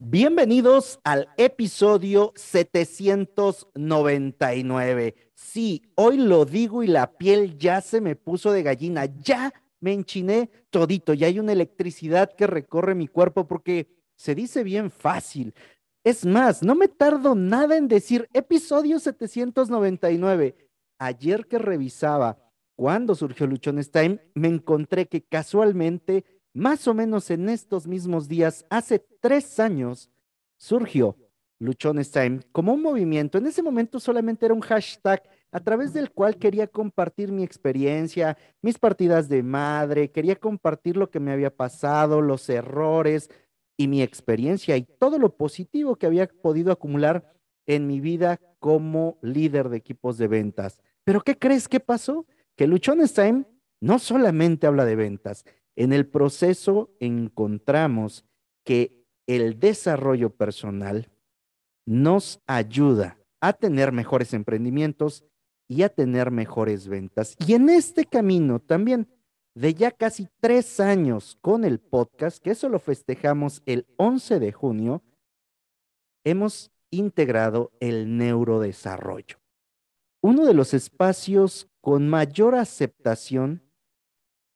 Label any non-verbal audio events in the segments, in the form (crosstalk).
Bienvenidos al episodio 799. Sí, hoy lo digo y la piel ya se me puso de gallina, ya me enchiné todito, ya hay una electricidad que recorre mi cuerpo porque se dice bien fácil. Es más, no me tardo nada en decir episodio 799. Ayer que revisaba cuándo surgió Luchones Time, me encontré que casualmente más o menos en estos mismos días, hace tres años, surgió Luchones Time como un movimiento. En ese momento solamente era un hashtag a través del cual quería compartir mi experiencia, mis partidas de madre, quería compartir lo que me había pasado, los errores y mi experiencia y todo lo positivo que había podido acumular en mi vida como líder de equipos de ventas. Pero ¿qué crees que pasó? Que Luchones Time no solamente habla de ventas, en el proceso encontramos que el desarrollo personal nos ayuda a tener mejores emprendimientos y a tener mejores ventas. Y en este camino también de ya casi tres años con el podcast, que eso lo festejamos el 11 de junio, hemos integrado el neurodesarrollo. Uno de los espacios con mayor aceptación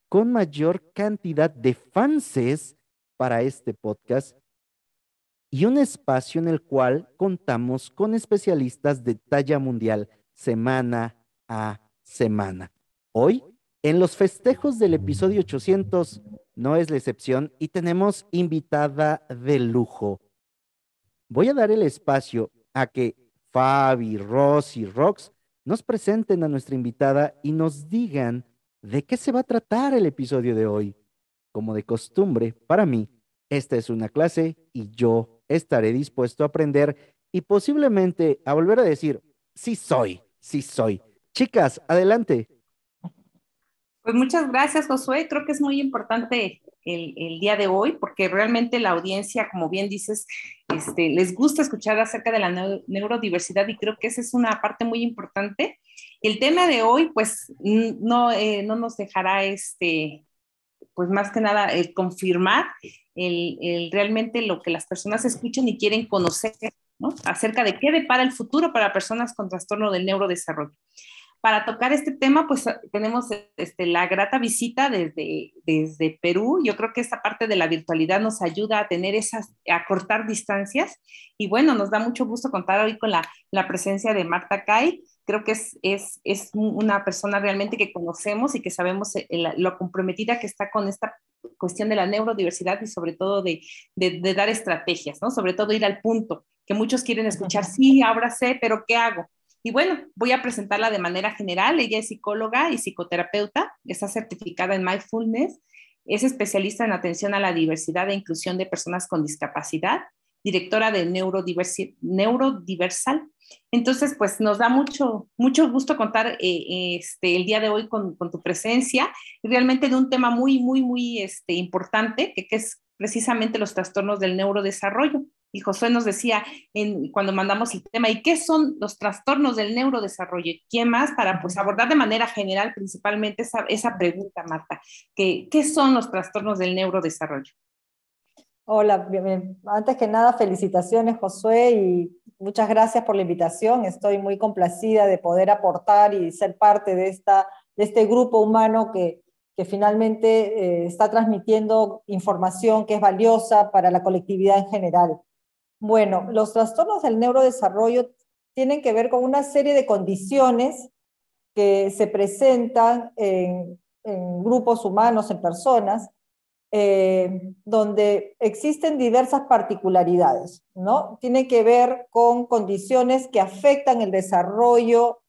con mayor cantidad de fanses para este podcast y un espacio en el cual contamos con especialistas de talla mundial semana a semana. Hoy, en los festejos del episodio 800, no es la excepción y tenemos invitada de lujo. Voy a dar el espacio a que Fabi, Rosy, Rox nos presenten a nuestra invitada y nos digan ¿De qué se va a tratar el episodio de hoy? Como de costumbre, para mí, esta es una clase y yo estaré dispuesto a aprender y posiblemente a volver a decir, sí soy, sí soy. Chicas, adelante. Pues muchas gracias, Josué. Creo que es muy importante el, día de hoy porque realmente la audiencia, como bien dices, este, les gusta escuchar acerca de la neurodiversidad y creo que esa es una parte muy importante el tema de hoy, pues, no, eh, no nos dejará, este, pues más que nada, el confirmar el, realmente lo que las personas escuchan y quieren conocer, ¿no? Acerca de qué depara el futuro para personas con trastorno del neurodesarrollo. Para tocar este tema, pues tenemos este, la grata visita desde, desde Perú. Yo creo que esta parte de la virtualidad nos ayuda a tener esas, a cortar distancias. Y bueno, nos da mucho gusto contar hoy con la, la presencia de Marta Kai, creo que es, es, es, una persona realmente que conocemos y que sabemos eh, lo comprometida que está con esta cuestión de la neurodiversidad y sobre todo de, de, dar estrategias, ¿no? Sobre todo ir al punto, que muchos quieren escuchar, sí, ahora sé, pero ¿qué hago? Y bueno, voy a presentarla de manera general. Ella es psicóloga y psicoterapeuta, está certificada en mindfulness, es especialista en atención a la diversidad e inclusión de personas con discapacidad, directora de Neurodiversal entonces, pues nos da mucho, mucho gusto contar eh, este, el día de hoy con, tu presencia, realmente de un tema muy, muy, muy este, importante, que, es precisamente los trastornos del neurodesarrollo. Y Josué nos decía en, cuando mandamos el tema, ¿y qué son los trastornos del neurodesarrollo? ¿Quién más? Para pues abordar de manera general principalmente esa, esa pregunta, Marta, ¿qué son los trastornos del neurodesarrollo? Hola, antes que nada, felicitaciones Josué y muchas gracias por la invitación. Estoy muy complacida de poder aportar y ser parte de, esta, de este grupo humano que, que finalmente eh, está transmitiendo información que es valiosa para la colectividad en general. Bueno, los trastornos del neurodesarrollo tienen que ver con una serie de condiciones que se presentan en, en grupos humanos, en personas, eh, donde existen diversas particularidades, ¿no? Tiene que ver con condiciones que afectan el desarrollo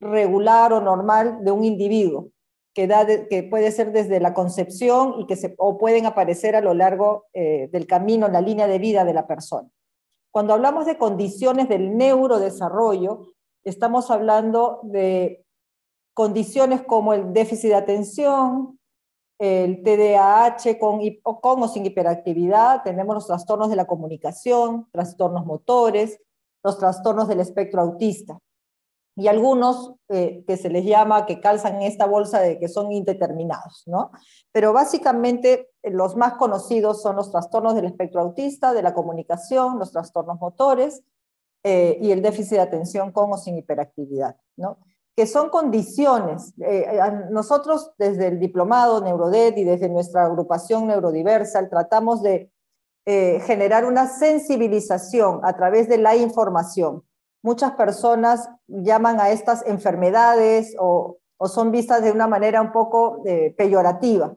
regular o normal de un individuo, que, da que puede ser desde la concepción y que se, o pueden aparecer a lo largo eh, del camino, la línea de vida de la persona. Cuando hablamos de condiciones del neurodesarrollo, estamos hablando de condiciones como el déficit de atención, el TDAH con, con o sin hiperactividad, tenemos los trastornos de la comunicación, trastornos motores, los trastornos del espectro autista. y algunos eh, que se les llama, que calzan esta bolsa de que son indeterminados, ¿no? Pero básicamente eh, los más conocidos son los trastornos del espectro autista, de la comunicación, los trastornos motores eh, y el déficit de atención con o sin hiperactividad, ¿no? Que son condiciones. nosotros desde el diplomado Neurodet y desde nuestra agrupación Neurodiversal tratamos de generar una sensibilización a través de la información muchas personas llaman a estas enfermedades o, son vistas de una manera un poco eh, peyorativa.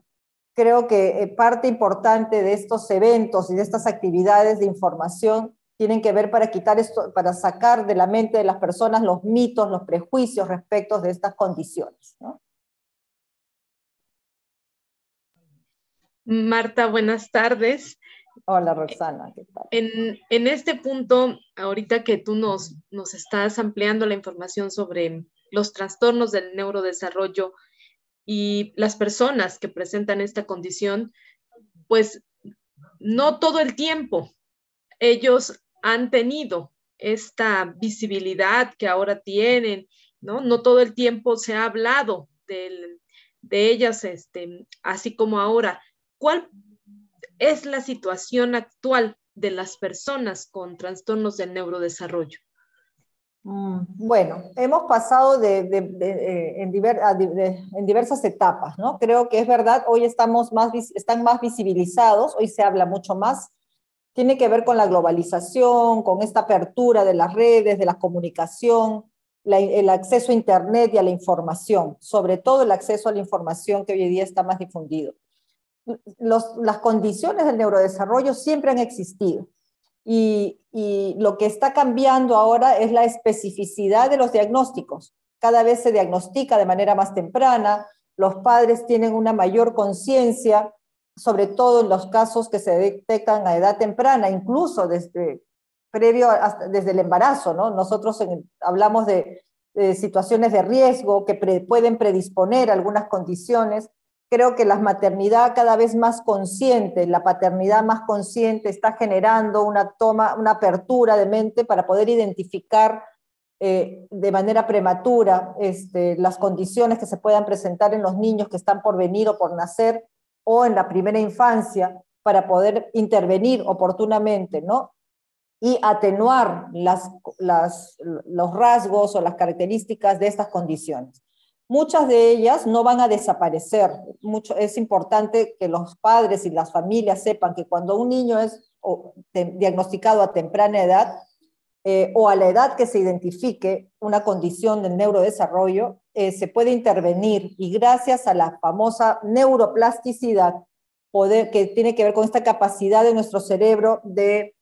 Creo que eh, parte importante de estos eventos y de estas actividades de información tienen que ver para quitar esto, para sacar de la mente de las personas los mitos, los prejuicios respecto de estas condiciones. Marta, buenas tardes. Hola Roxana, ¿qué tal? En, este punto, ahorita que tú nos, nos estás ampliando la información sobre los trastornos del neurodesarrollo y las personas que presentan esta condición, pues no todo el tiempo ellos han tenido esta visibilidad que ahora tienen, ¿no? No todo el tiempo se ha hablado de ellas, este, así como ahora. ¿Cuál es la situación actual de las personas con trastornos del neurodesarrollo? Mm, bueno, hemos pasado de, eh, en, diversas etapas, ¿no? Creo que es verdad, hoy estamos más, están más visibilizados, hoy se habla mucho más, tiene que ver con la globalización, con esta apertura de las redes, de la comunicación, el acceso a Internet y a la información, sobre todo el acceso a la información que hoy día está más difundido las condiciones del neurodesarrollo siempre han existido. Y, lo que está cambiando ahora es la especificidad de los diagnósticos. Cada vez se diagnostica de manera más temprana, los padres tienen una mayor conciencia, sobre todo en los casos que se detectan a edad temprana, incluso desde previo desde el embarazo, ¿no? Nosotros hablamos de, situaciones de riesgo que pueden predisponer algunas condiciones Creo que la maternidad cada vez más consciente, la paternidad más consciente está generando una toma, una apertura de mente para poder identificar eh, de manera prematura este, las condiciones que se puedan presentar en los niños que están por venir o por nacer o en la primera infancia para poder intervenir oportunamente, ¿no? Y atenuar las, los rasgos o las características de estas condiciones. Muchas de ellas no van a desaparecer. Mucho, es importante que los padres y las familias sepan que cuando un niño es diagnosticado a temprana edad eh, o a la edad que se identifique una condición del neurodesarrollo, eh, se puede intervenir y gracias a la famosa neuroplasticidad, poder, que tiene que ver con esta capacidad de nuestro cerebro de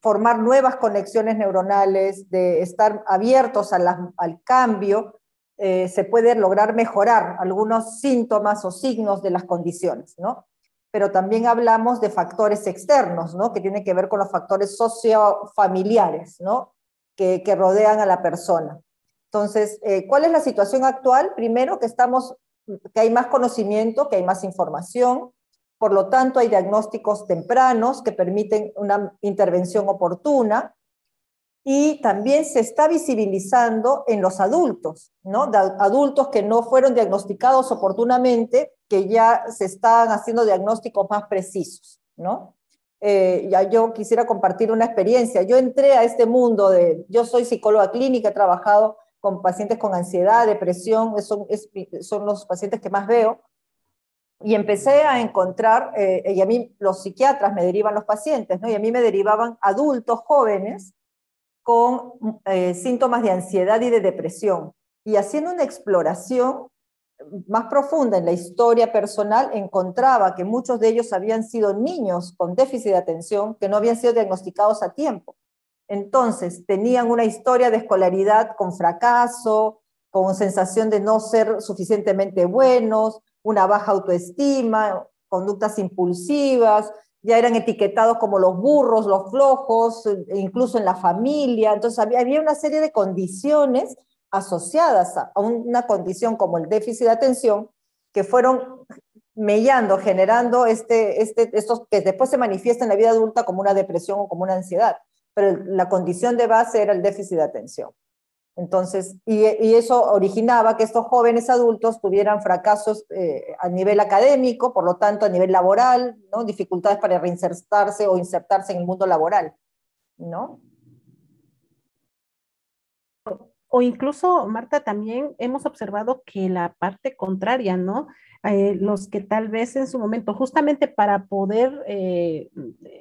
formar nuevas conexiones neuronales, de estar abiertos al cambio, eh, se puede lograr mejorar algunos síntomas o signos de las condiciones, ¿no? Pero también hablamos de factores externos, ¿no? Que tienen que ver con los factores sociofamiliares, ¿no? Que, rodean a la persona. Entonces, eh, ¿cuál es la situación actual? Primero, que estamos, que hay más conocimiento, que hay más información, por lo tanto, hay diagnósticos tempranos que permiten una intervención oportuna, y también se está visibilizando en los adultos, ¿no? adultos que no fueron diagnosticados oportunamente, que ya se están haciendo diagnósticos más precisos, ¿no? Eh, ya yo quisiera compartir una experiencia. Yo entré a este mundo de, yo soy psicóloga clínica, he trabajado con pacientes con ansiedad, depresión, son, son los pacientes que más veo, y empecé a encontrar, eh, y a mí los psiquiatras me derivan los pacientes, ¿no? Y a mí me derivaban adultos jóvenes con eh, síntomas de ansiedad y de depresión. Y haciendo una exploración más profunda en la historia personal, encontraba que muchos de ellos habían sido niños con déficit de atención que no habían sido diagnosticados a tiempo. Entonces, tenían una historia de escolaridad con fracaso, con sensación de no ser suficientemente buenos, una baja autoestima, conductas impulsivas, ya eran etiquetados como los burros, los flojos, e incluso en la familia. Entonces había, una serie de condiciones asociadas a una condición como el déficit de atención que fueron mellando, generando este, este, estos que después se manifiesta en la vida adulta como una depresión o como una ansiedad. Pero la condición de base era el déficit de atención. Entonces, y, eso originaba que estos jóvenes adultos tuvieran fracasos eh, a nivel académico, por lo tanto a nivel laboral, ¿no? dificultades para reinsertarse o insertarse en el mundo laboral, ¿no? O incluso, Marta, también hemos observado que la parte contraria, ¿no? Eh, los que tal vez en su momento, justamente para poder eh,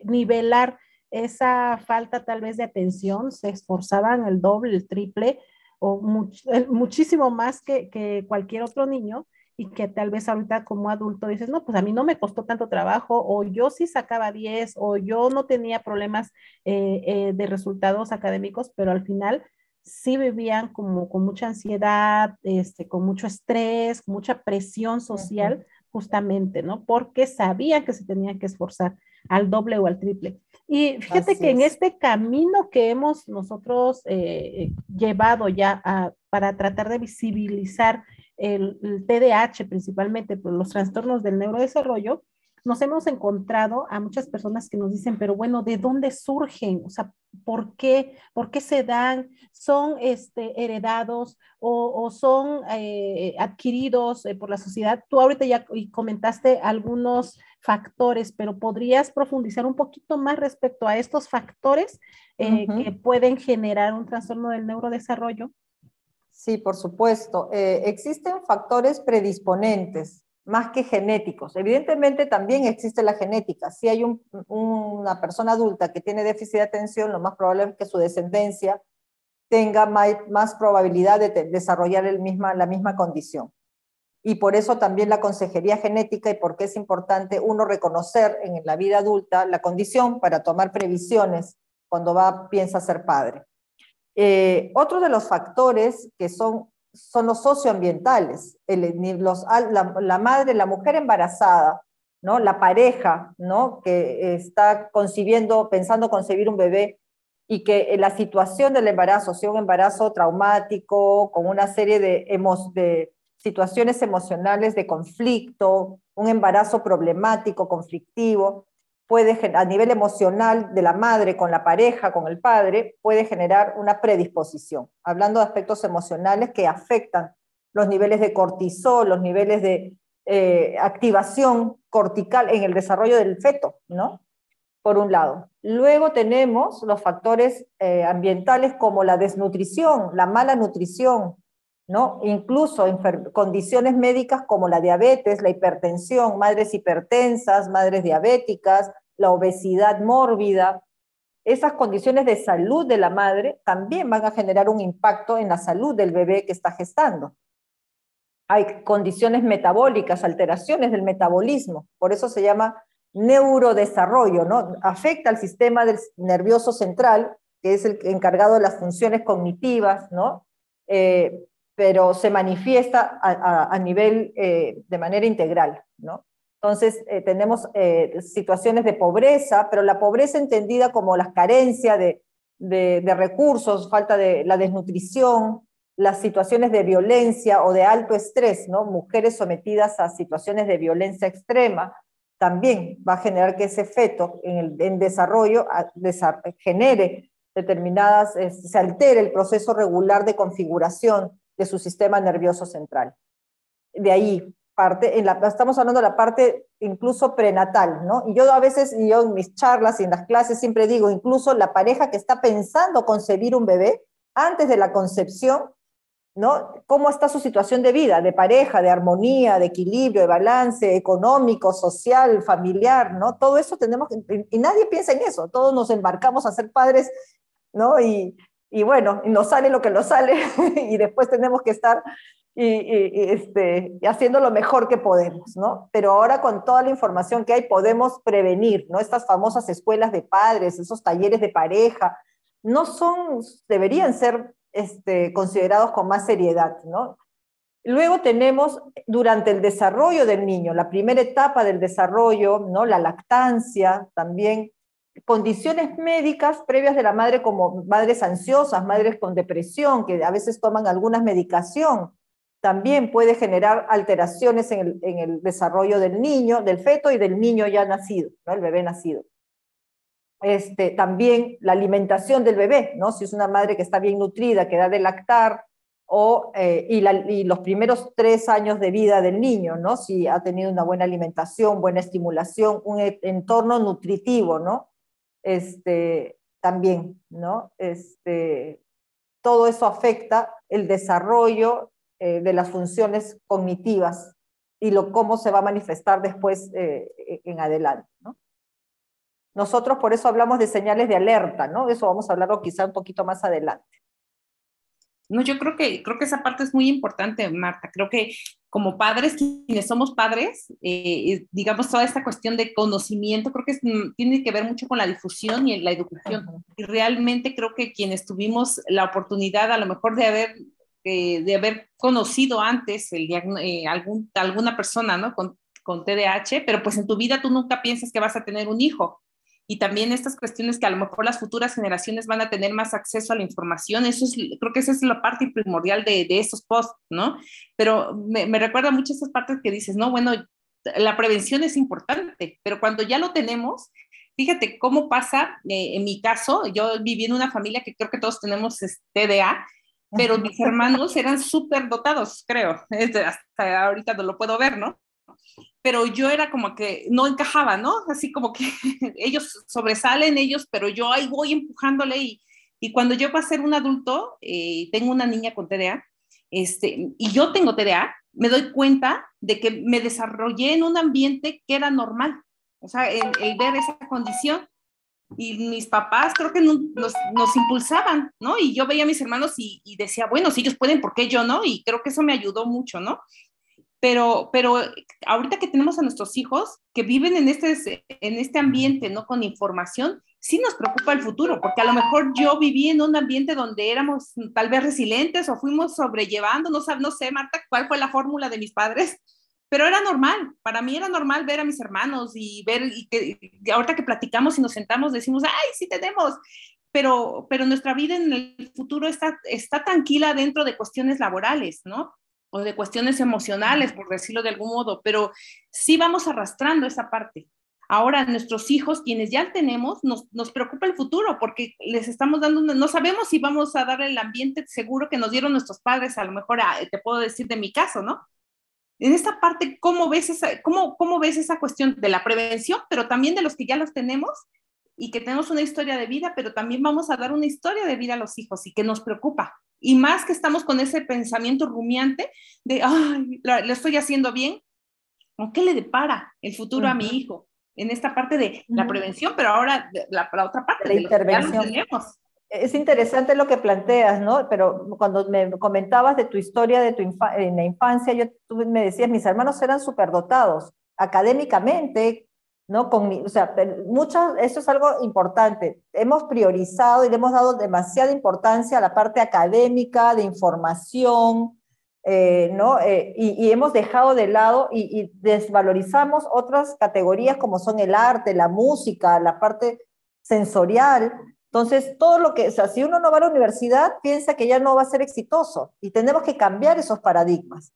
nivelar esa falta tal vez de atención, se esforzaban el doble, el triple o muchísimo más que, que, cualquier otro niño y que tal vez ahorita como adulto dices, no, pues a mí no me costó tanto trabajo o yo sí sacaba 10 o yo no tenía problemas eh, eh, de resultados académicos, pero al final sí vivían como con mucha ansiedad, este, con mucho estrés, mucha presión social, justamente, ¿no? Porque sabían que se tenían que esforzar al doble o al triple. Y fíjate que en este camino que hemos nosotros eh, llevado ya para tratar de visibilizar el, el TDAH principalmente, por los trastornos del neurodesarrollo, nos hemos encontrado a muchas personas que nos dicen, pero bueno, ¿de dónde surgen? O sea, ¿por qué? ¿Por qué se dan? ¿Son este, heredados o, son eh, adquiridos eh, por la sociedad? Tú ahorita ya comentaste algunos factores, pero ¿podrías profundizar un poquito más respecto a estos factores eh, que pueden generar un trastorno del neurodesarrollo? Sí, por supuesto. existen factores predisponentes más que genéticos. Evidentemente también existe la genética. Si hay una persona adulta que tiene déficit de atención, lo más probable es que su descendencia tenga más, probabilidad de desarrollar el misma, la misma condición. Y por eso también la consejería genética y por qué es importante uno reconocer en la vida adulta la condición para tomar previsiones cuando va, piensa ser padre. Eh, otro de los factores que son son los socioambientales, la, madre, la mujer embarazada, ¿no? la pareja ¿no? que está concibiendo, pensando concebir un bebé y que la situación del embarazo sea un embarazo traumático, con una serie de, de situaciones emocionales de conflicto, un embarazo problemático, conflictivo, puede, a nivel emocional de la madre con la pareja, con el padre, puede generar una predisposición. Hablando de aspectos emocionales que afectan los niveles de cortisol, los niveles de eh, activación cortical en el desarrollo del feto, ¿no? Por un lado. Luego tenemos los factores eh, ambientales como la desnutrición, la mala nutrición, ¿no? Incluso condiciones médicas como la diabetes, la hipertensión, madres hipertensas, madres diabéticas, la obesidad mórbida. Esas condiciones de salud de la madre también van a generar un impacto en la salud del bebé que está gestando. Hay condiciones metabólicas, alteraciones del metabolismo, por eso se llama neurodesarrollo, ¿no? Afecta al sistema del nervioso central, que es el encargado de las funciones cognitivas, ¿no? Eh, pero se manifiesta a, nivel eh, de manera integral, ¿no? Entonces, eh, tenemos eh, situaciones de pobreza, pero la pobreza entendida como las carencias de, de, recursos, falta de la desnutrición, las situaciones de violencia o de alto estrés, ¿no? Mujeres sometidas a situaciones de violencia extrema, también va a generar que ese feto en, el, en desarrollo genere determinadas, se altere el proceso regular de configuración de su sistema nervioso central. De ahí parte, en la, estamos hablando de la parte incluso prenatal, ¿no? Y yo a veces, yo en mis charlas y en las clases siempre digo, incluso la pareja que está pensando concebir un bebé, antes de la concepción, ¿no? ¿Cómo está su situación de vida, de pareja, de armonía, de equilibrio, de balance económico, social, familiar, ¿no? Todo eso tenemos que, y nadie piensa en eso, todos nos embarcamos a ser padres, ¿no? Y, y bueno, nos sale lo que nos sale (laughs) y después tenemos que estar y, este, haciendo lo mejor que podemos, ¿no? Pero ahora con toda la información que hay podemos prevenir, ¿no? Estas famosas escuelas de padres, esos talleres de pareja, no son, deberían ser este, considerados con más seriedad, ¿no? Luego tenemos durante el desarrollo del niño, la primera etapa del desarrollo, ¿no? La lactancia también, condiciones médicas previas de la madre como madres ansiosas, madres con depresión, que a veces toman alguna medicación, también puede generar alteraciones en el, desarrollo del niño, del feto y del niño ya nacido, el bebé nacido. este, también la alimentación del bebé, ¿no? Si es una madre que está bien nutrida, que da de lactar, o, eh, y, los primeros tres años de vida del niño, ¿no? Si ha tenido una buena alimentación, buena estimulación, un e, entorno nutritivo, ¿no? Este, también, ¿no? Este, todo eso afecta el desarrollo eh, de las funciones cognitivas y lo, cómo se va a manifestar después eh, en adelante, ¿no? Nosotros por eso hablamos de señales de alerta, ¿no? Eso vamos a hablarlo quizá un poquito más adelante. No, yo creo que, creo que esa parte es muy importante, Marta. Creo que como padres, quienes somos padres, eh, digamos, toda esta cuestión de conocimiento, creo que mm, tiene que ver mucho con la difusión y la educación. Y realmente creo que quienes tuvimos la oportunidad a lo mejor de haber, eh, de haber conocido antes el eh, algún, alguna persona ¿no? con, con TDAH, pero pues en tu vida tú nunca piensas que vas a tener un hijo y también estas cuestiones que a lo mejor las futuras generaciones van a tener más acceso a la información. Eso es, creo que esa es la parte primordial de, de estos posts, ¿no? Pero me, me recuerda mucho esas partes que dices, no, bueno, la prevención es importante, pero cuando ya lo tenemos, fíjate cómo pasa, eh, en mi caso, yo viví en una familia que creo que todos tenemos TDA, pero mis hermanos eran súper dotados, creo, (laughs) hasta ahorita no lo puedo ver, ¿no? Pero yo era como que no encajaba, ¿no? Así como que (laughs) ellos sobresalen, ellos, pero yo ahí voy empujándole y, cuando yo a ser un adulto, eh, tengo una niña con TDA, este, y yo tengo TDA, me doy cuenta de que me desarrollé en un ambiente que era normal, o sea, el, ver esa condición. Y mis papás creo que nos, nos, impulsaban, ¿no? Y yo veía a mis hermanos y, y, decía, bueno, si ellos pueden, ¿por qué yo no? Y creo que eso me ayudó mucho, ¿no? Pero, pero ahorita que tenemos a nuestros hijos que viven en este, en este ambiente, ¿no? Con información, sí nos preocupa el futuro, porque a lo mejor yo viví en un ambiente donde éramos tal vez resilientes o fuimos sobrellevando, no, no sé, Marta, cuál fue la fórmula de mis padres, pero era normal, para mí era normal ver a mis hermanos y ver, y que ahorita que platicamos y nos sentamos decimos, ay, sí tenemos, pero, pero nuestra vida en el futuro está, está tranquila dentro de cuestiones laborales, ¿no? O de cuestiones emocionales, por decirlo de algún modo, pero sí vamos arrastrando esa parte. Ahora, nuestros hijos, quienes ya tenemos, nos, nos preocupa el futuro porque les estamos dando, no sabemos si vamos a dar el ambiente seguro que nos dieron nuestros padres, a lo mejor ah, te puedo decir de mi caso, ¿no? En esta parte, ¿cómo ves esa, cómo, cómo ves esa cuestión de la prevención, pero también de los que ya los tenemos y que tenemos una historia de vida, pero también vamos a dar una historia de vida a los hijos y que nos preocupa? Y más que estamos con ese pensamiento rumiante de, ay, lo estoy haciendo bien, ¿o qué le depara el futuro a mi hijo? En esta parte de la prevención, pero ahora la, la otra parte la de intervención. Es interesante lo que planteas, ¿no? Pero cuando me comentabas de tu historia de tu en la infancia, yo, tú me decías, mis hermanos eran superdotados académicamente, ¿no? Con, o sea, eso es algo importante. Hemos priorizado y le hemos dado demasiada importancia a la parte académica, de información, eh, ¿no? Eh, y, hemos dejado de lado y, desvalorizamos otras categorías como son el arte, la música, la parte sensorial. Entonces, todo lo que, si uno no va a la universidad, piensa que ya no va a ser exitoso y tenemos que cambiar esos paradigmas,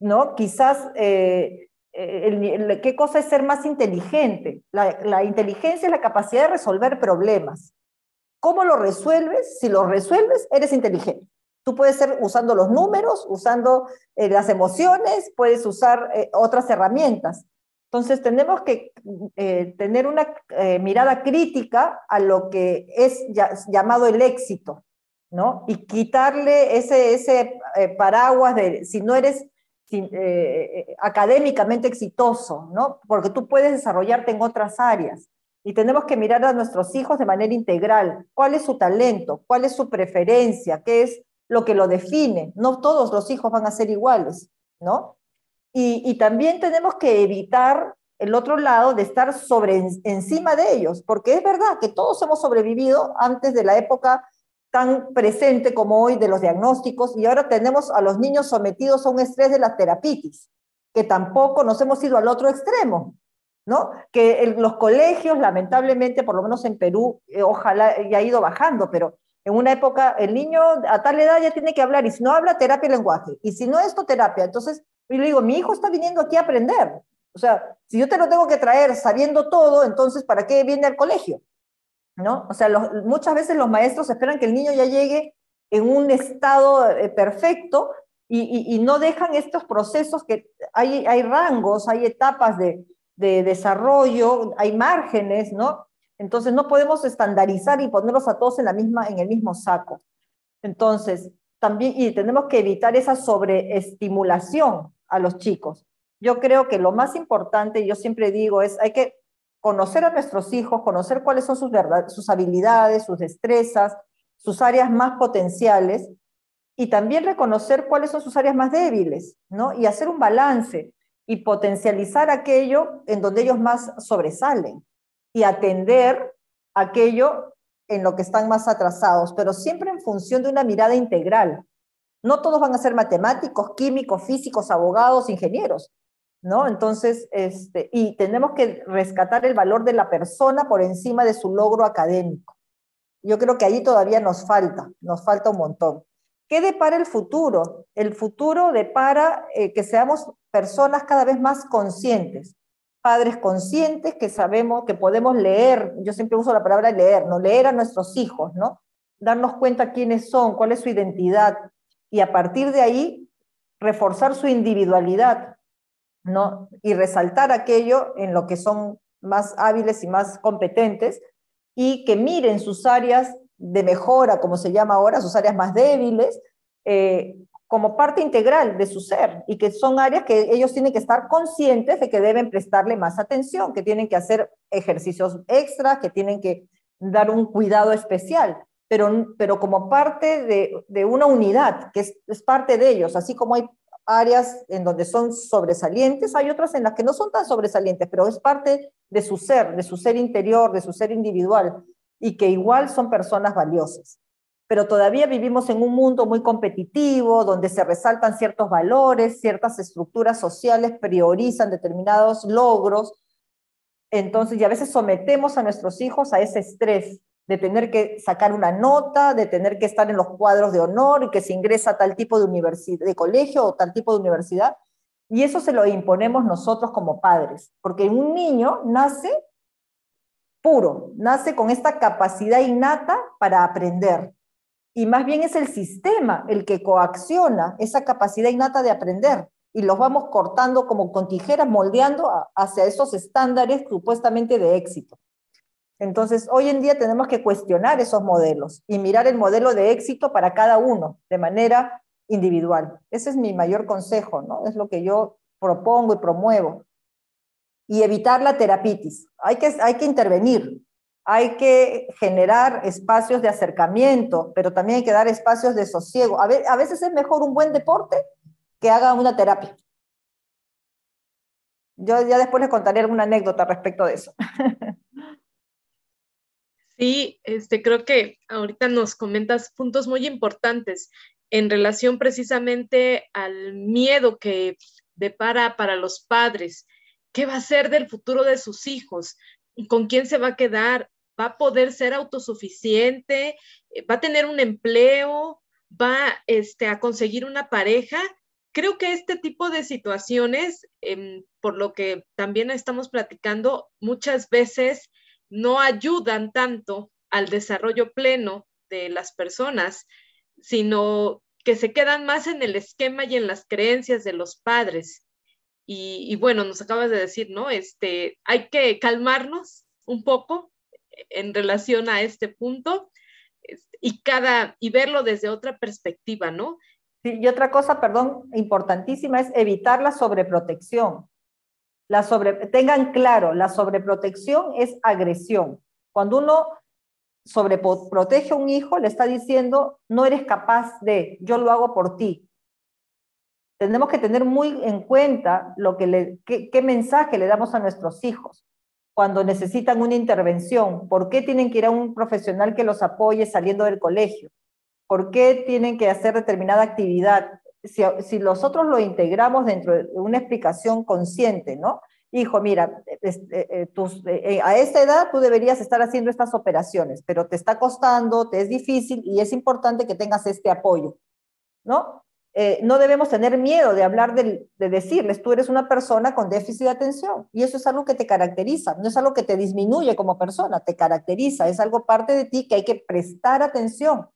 ¿no? Quizás eh, eh, qué cosa es ser más inteligente. La, inteligencia es la capacidad de resolver problemas. ¿Cómo lo resuelves? Si lo resuelves, eres inteligente. Tú puedes ser usando los números, usando eh, las emociones, puedes usar eh, otras herramientas. Entonces tenemos que tener una mirada crítica a lo que es llamado el éxito, ¿no? Y quitarle ese, ese paraguas de si no eres eh, eh, académicamente exitoso, ¿no? Porque tú puedes desarrollarte en otras áreas. Y tenemos que mirar a nuestros hijos de manera integral. ¿Cuál es su talento? ¿Cuál es su preferencia? ¿Qué es lo que lo define? No todos los hijos van a ser iguales, ¿no? Y, y también tenemos que evitar el otro lado de estar sobre encima de ellos, porque es verdad que todos hemos sobrevivido antes de la época tan presente como hoy de los diagnósticos y ahora tenemos a los niños sometidos a un estrés de la terapitis, que tampoco nos hemos ido al otro extremo, ¿no? Que en los colegios, lamentablemente, por lo menos en Perú, eh, ojalá ya ha ido bajando, pero en una época el niño a tal edad ya tiene que hablar y si no habla, terapia y lenguaje, y si no esto, terapia. Entonces, yo le digo, mi hijo está viniendo aquí a aprender. O sea, si yo te lo tengo que traer sabiendo todo, entonces, ¿para qué viene al colegio? ¿No? O sea, muchas veces los maestros esperan que el niño ya llegue en un estado eh, perfecto y, no dejan estos procesos que hay, hay rangos, hay etapas de, de desarrollo, hay márgenes, ¿no? Entonces no podemos estandarizar y ponerlos a todos en, la misma, en el mismo saco. Entonces, también, y tenemos que evitar esa sobreestimulación a los chicos. Yo creo que lo más importante, yo siempre digo, es hay que conocer a nuestros hijos, conocer cuáles son sus, habilidades, sus destrezas, sus áreas más potenciales y también reconocer cuáles son sus áreas más débiles, ¿no? Y hacer un balance y potencializar aquello en donde ellos más sobresalen y atender aquello en lo que están más atrasados, pero siempre en función de una mirada integral. No todos van a ser matemáticos, químicos, físicos, abogados, ingenieros, ¿no? Entonces, este, y tenemos que rescatar el valor de la persona por encima de su logro académico. Yo creo que ahí todavía nos falta, nos falta un montón. ¿Qué depara el futuro? El futuro depara eh, que seamos personas cada vez más conscientes, padres conscientes que sabemos que podemos leer, yo siempre uso la palabra leer, no leer a nuestros hijos, ¿no? Darnos cuenta quiénes son, cuál es su identidad y a partir de ahí reforzar su individualidad, ¿no? Y resaltar aquello en lo que son más hábiles y más competentes y que miren sus áreas de mejora, como se llama ahora, sus áreas más débiles, eh, como parte integral de su ser y que son áreas que ellos tienen que estar conscientes de que deben prestarle más atención, que tienen que hacer ejercicios extras, que tienen que dar un cuidado especial, pero, pero como parte de, una unidad, que es, es, parte de ellos, así como hay áreas en donde son sobresalientes, hay otras en las que no son tan sobresalientes, pero es parte de su ser, de su ser interior, de su ser individual y que igual son personas valiosas. Pero todavía vivimos en un mundo muy competitivo, donde se resaltan ciertos valores, ciertas estructuras sociales priorizan determinados logros. Entonces, y a veces sometemos a nuestros hijos a ese estrés de tener que sacar una nota, de tener que estar en los cuadros de honor y que se ingresa a tal tipo de, universidad, de colegio o tal tipo de universidad. Y eso se lo imponemos nosotros como padres, porque un niño nace puro, nace con esta capacidad innata para aprender. Y más bien es el sistema el que coacciona esa capacidad innata de aprender y los vamos cortando como con tijeras, moldeando hacia esos estándares supuestamente de éxito. Entonces, hoy en día tenemos que cuestionar esos modelos y mirar el modelo de éxito para cada uno de manera individual. Ese es mi mayor consejo, ¿no? Es lo que yo propongo y promuevo y evitar la terapitis. Hay que, hay que intervenir, hay que generar espacios de acercamiento, pero también hay que dar espacios de sosiego. A, veces es mejor un buen deporte que haga una terapia. Yo ya después les contaré alguna anécdota respecto de eso. (laughs) Sí, este, creo que ahorita nos comentas puntos muy importantes en relación precisamente al miedo que depara para los padres ¿Qué va a ser del futuro de sus hijos? ¿Con quién se va a quedar? ¿Va a poder ser autosuficiente? ¿Va a tener un empleo? ¿Va este, a conseguir una pareja? Creo que este tipo de situaciones, em, por lo que también estamos platicando, muchas veces no ayudan tanto al desarrollo pleno de las personas, sino que se quedan más en el esquema y en las creencias de los padres. Y, bueno, nos acabas de decir, ¿no? Este, hay que calmarnos un poco en relación a este punto este, y cada y verlo desde otra perspectiva, ¿no? Y otra cosa, perdón, importantísima es evitar la sobreprotección. La tengan claro, la sobreprotección es agresión. Cuando uno sobreprotege a un hijo, le está diciendo, no eres capaz de, yo lo hago por ti tenemos que tener muy en cuenta lo que le, qué, mensaje le damos a nuestros hijos cuando necesitan una intervención. ¿Por qué tienen que ir a un profesional que los apoye saliendo del colegio? ¿Por qué tienen que hacer determinada actividad? Si, si nosotros lo integramos dentro de una explicación consciente, ¿no? Hijo, mira, este, eh, eh, a esta edad tú deberías estar haciendo estas operaciones, pero te está costando, te es difícil y es importante que tengas este apoyo, ¿no? eh, no debemos tener miedo de hablar de, de, decirles, tú eres una persona con déficit de atención y eso es algo que te caracteriza, no es algo que te disminuye como persona, te caracteriza, es algo parte de ti que hay que prestar atención,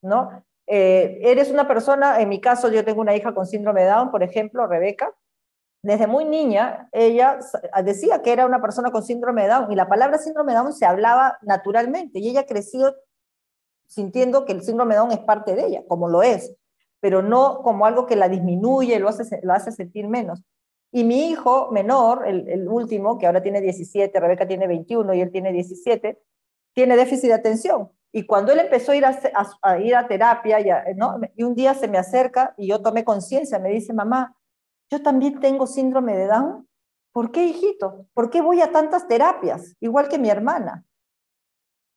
¿no? Eh, eres una persona, en mi caso yo tengo una hija con síndrome de Down, por ejemplo, Rebeca, desde muy niña ella decía que era una persona con síndrome de Down y la palabra síndrome de Down se hablaba naturalmente y ella creció sintiendo que el síndrome de Down es parte de ella, como lo es pero no como algo que la disminuye, lo hace, lo hace sentir menos. Y mi hijo menor, el, último, que ahora tiene 17, Rebeca tiene 21 y él tiene 17, tiene déficit de atención. Y cuando él empezó a ir a, ir a terapia, ya, ¿no? y un día se me acerca y yo tomé conciencia, me dice, mamá, yo también tengo síndrome de Down. ¿Por qué, hijito? ¿Por qué voy a tantas terapias? Igual que mi hermana.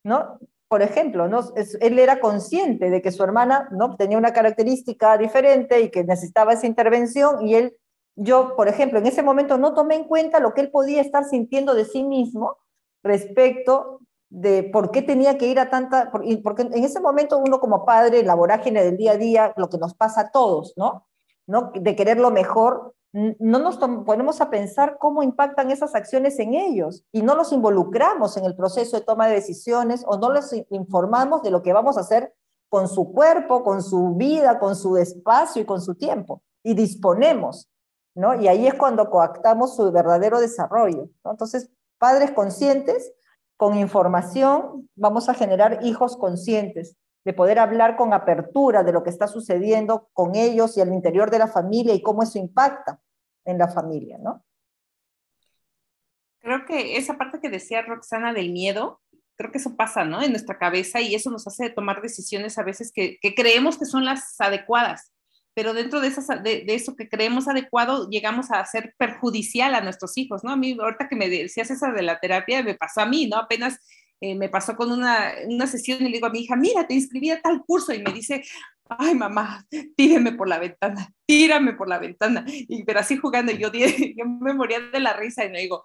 ¿No? por ejemplo, ¿no? él era consciente de que su hermana ¿no? tenía una característica diferente y que necesitaba esa intervención y él, yo, por ejemplo, en ese momento no tomé en cuenta lo que él podía estar sintiendo de sí mismo respecto de por qué tenía que ir a tanta, porque en ese momento uno como padre, la vorágine del día a día, lo que nos pasa a todos, ¿no? ¿no? De querer lo mejor, no nos ponemos a pensar cómo impactan esas acciones en ellos y no los involucramos en el proceso de toma de decisiones o no los informamos de lo que vamos a hacer con su cuerpo, con su vida, con su espacio y con su tiempo. Y disponemos, ¿no? Y ahí es cuando coactamos su verdadero desarrollo, Entonces, padres conscientes, con información, vamos a generar hijos conscientes de poder hablar con apertura de lo que está sucediendo con ellos y al interior de la familia y cómo eso impacta en la familia, ¿no? Creo que esa parte que decía Roxana del miedo, creo que eso pasa, ¿no? En nuestra cabeza y eso nos hace tomar decisiones a veces que, creemos que son las adecuadas, pero dentro de, esas, de, eso que creemos adecuado llegamos a ser perjudicial a nuestros hijos, ¿no? A mí, ahorita que me decías esa de la terapia, me pasó a mí, ¿no? Apenas eh, me pasó con una, una, sesión y le digo a mi hija, mira, te inscribí a tal curso y me dice, ay mamá, tíreme por la ventana, tírame por la ventana. Y, pero así jugando, yo, (laughs) yo me moría de la risa y le digo,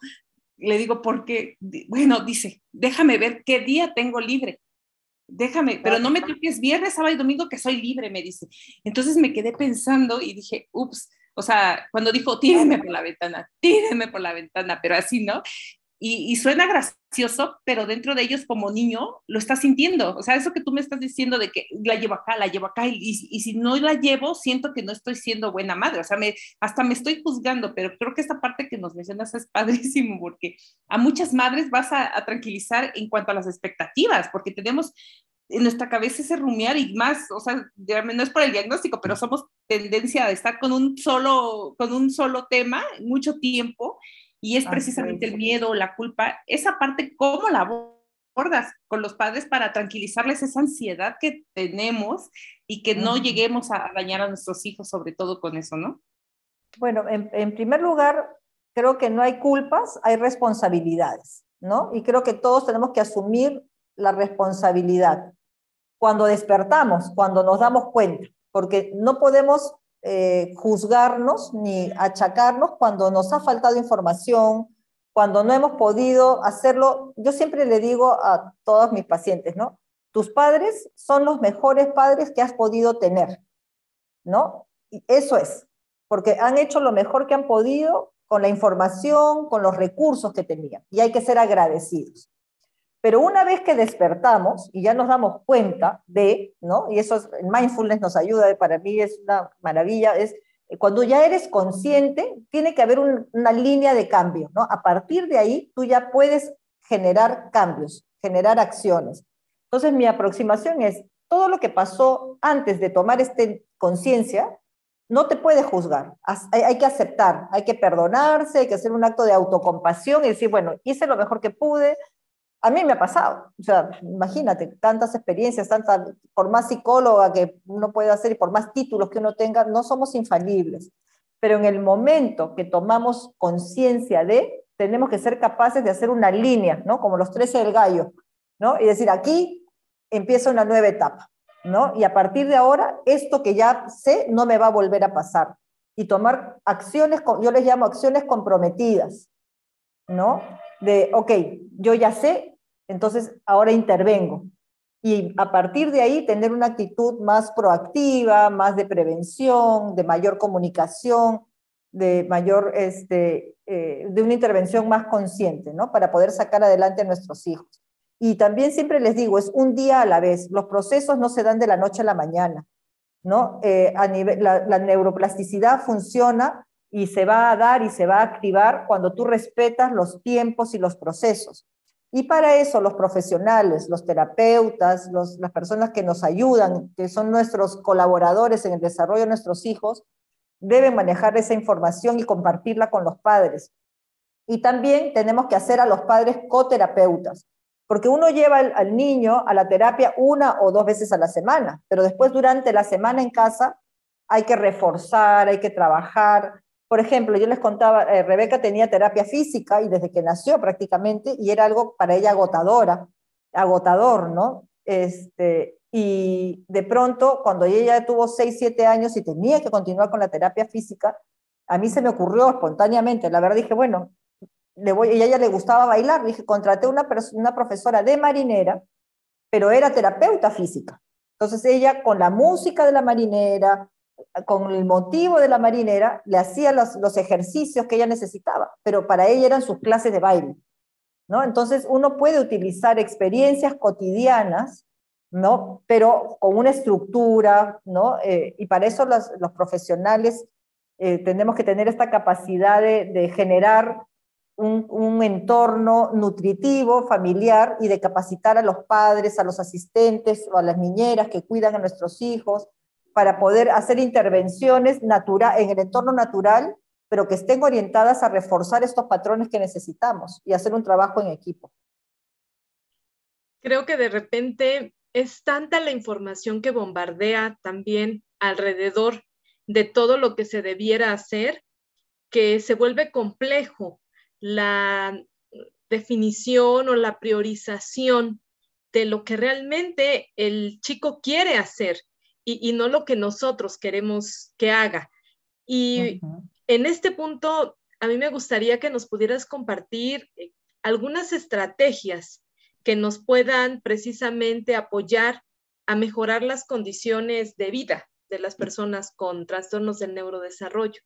le digo, porque, bueno, dice, déjame ver qué día tengo libre. Déjame, pero no me toques viernes, sábado y domingo que soy libre, me dice. Entonces me quedé pensando y dije, ups, o sea, cuando dijo, tíreme por la ventana, tíreme por la ventana, pero así, ¿no? Y, suena gracioso, pero dentro de ellos como niño lo está sintiendo. O sea, eso que tú me estás diciendo de que la llevo acá, la llevo acá, y, y, si no la llevo, siento que no estoy siendo buena madre. O sea, me, hasta me estoy juzgando, pero creo que esta parte que nos mencionas es padrísimo, porque a muchas madres vas a, a tranquilizar en cuanto a las expectativas, porque tenemos en nuestra cabeza ese rumiar y más, o sea, no es por el diagnóstico, pero somos tendencia a estar con un solo, con un solo tema mucho tiempo y es precisamente el miedo, la culpa, esa parte, ¿cómo la abordas con los padres para tranquilizarles esa ansiedad que tenemos y que no lleguemos a dañar a nuestros hijos, sobre todo con eso, ¿no? Bueno, en, en primer lugar, creo que no hay culpas, hay responsabilidades, ¿no? Y creo que todos tenemos que asumir la responsabilidad cuando despertamos, cuando nos damos cuenta, porque no podemos eh, juzgarnos ni achacarnos cuando nos ha faltado información, cuando no hemos podido hacerlo. Yo siempre le digo a todos mis pacientes, ¿no? Tus padres son los mejores padres que has podido tener, ¿no? Y eso es, porque han hecho lo mejor que han podido con la información, con los recursos que tenían, y hay que ser agradecidos. Pero una vez que despertamos y ya nos damos cuenta de, ¿no? Y eso es, el mindfulness nos ayuda, para mí es una maravilla, es eh, cuando ya eres consciente, tiene que haber una línea de cambio, ¿no? A partir de ahí, tú ya puedes generar cambios, generar acciones. Entonces, mi aproximación es, todo lo que pasó antes de tomar esta conciencia, no te puede juzgar, hay, que aceptar, hay que perdonarse, hay que hacer un acto de autocompasión y decir, bueno, hice lo mejor que pude, a mí me ha pasado, o sea, imagínate, tantas experiencias, tantas, por más psicóloga que uno pueda hacer y por más títulos que uno tenga, no somos infalibles. Pero en el momento que tomamos conciencia de, tenemos que ser capaces de hacer una línea, ¿no? Como los 13 del gallo, ¿no? Y decir, aquí empieza una nueva etapa, ¿no? Y a partir de ahora, esto que ya sé no me va a volver a pasar. Y tomar acciones, yo les llamo acciones comprometidas, ¿no? De, ok, yo ya sé entonces, ahora intervengo. y a partir de ahí tener una actitud más proactiva, más de prevención, de mayor comunicación, de mayor, este, eh, de una intervención más consciente, ¿no? Para poder sacar adelante a nuestros hijos. Y también siempre les digo, es un día a la vez. Los procesos no se dan de la noche a la mañana, ¿no? Eh, a nivel, la, la neuroplasticidad funciona y se va a dar y se va a activar cuando tú respetas los tiempos y los procesos. Y para eso los profesionales, los terapeutas, las personas que nos ayudan, que son nuestros colaboradores en el desarrollo de nuestros hijos, deben manejar esa información y compartirla con los padres. Y también tenemos que hacer a los padres coterapeutas, porque uno lleva al niño a la terapia una o dos veces a la semana, pero después durante la semana en casa hay que reforzar, hay que trabajar, por ejemplo, yo les contaba, eh, Rebeca tenía terapia física y desde que nació prácticamente, y era algo para ella agotadora, agotador, ¿no? Este, y de pronto, cuando ella tuvo 6, 7 años y tenía que continuar con la terapia física, a mí se me ocurrió espontáneamente, la verdad dije, bueno, le voy, y a ella le gustaba bailar, dije, contraté una, una profesora de marinera, pero era terapeuta física. Entonces ella con la música de la marinera, con el motivo de la marinera, le hacía los, los, ejercicios que ella necesitaba, pero para ella eran sus clases de baile, ¿no? Entonces uno puede utilizar experiencias cotidianas, ¿no? Pero con una estructura, ¿no? Eh, y para eso los, los profesionales eh, tenemos que tener esta capacidad de, de generar un, un, entorno nutritivo, familiar, y de capacitar a los padres, a los asistentes o a las niñeras que cuidan a nuestros hijos, para poder hacer intervenciones en el entorno natural, pero que estén orientadas a reforzar estos patrones que necesitamos y hacer un trabajo en equipo. Creo que de repente es tanta la información que bombardea también alrededor de todo lo que se debiera hacer que se vuelve complejo la definición o la priorización de lo que realmente el chico quiere hacer y, no lo que nosotros queremos que haga. Y en este punto, a mí me gustaría que nos pudieras compartir eh, algunas estrategias que nos puedan precisamente apoyar a mejorar las condiciones de vida de las personas con trastornos del neurodesarrollo.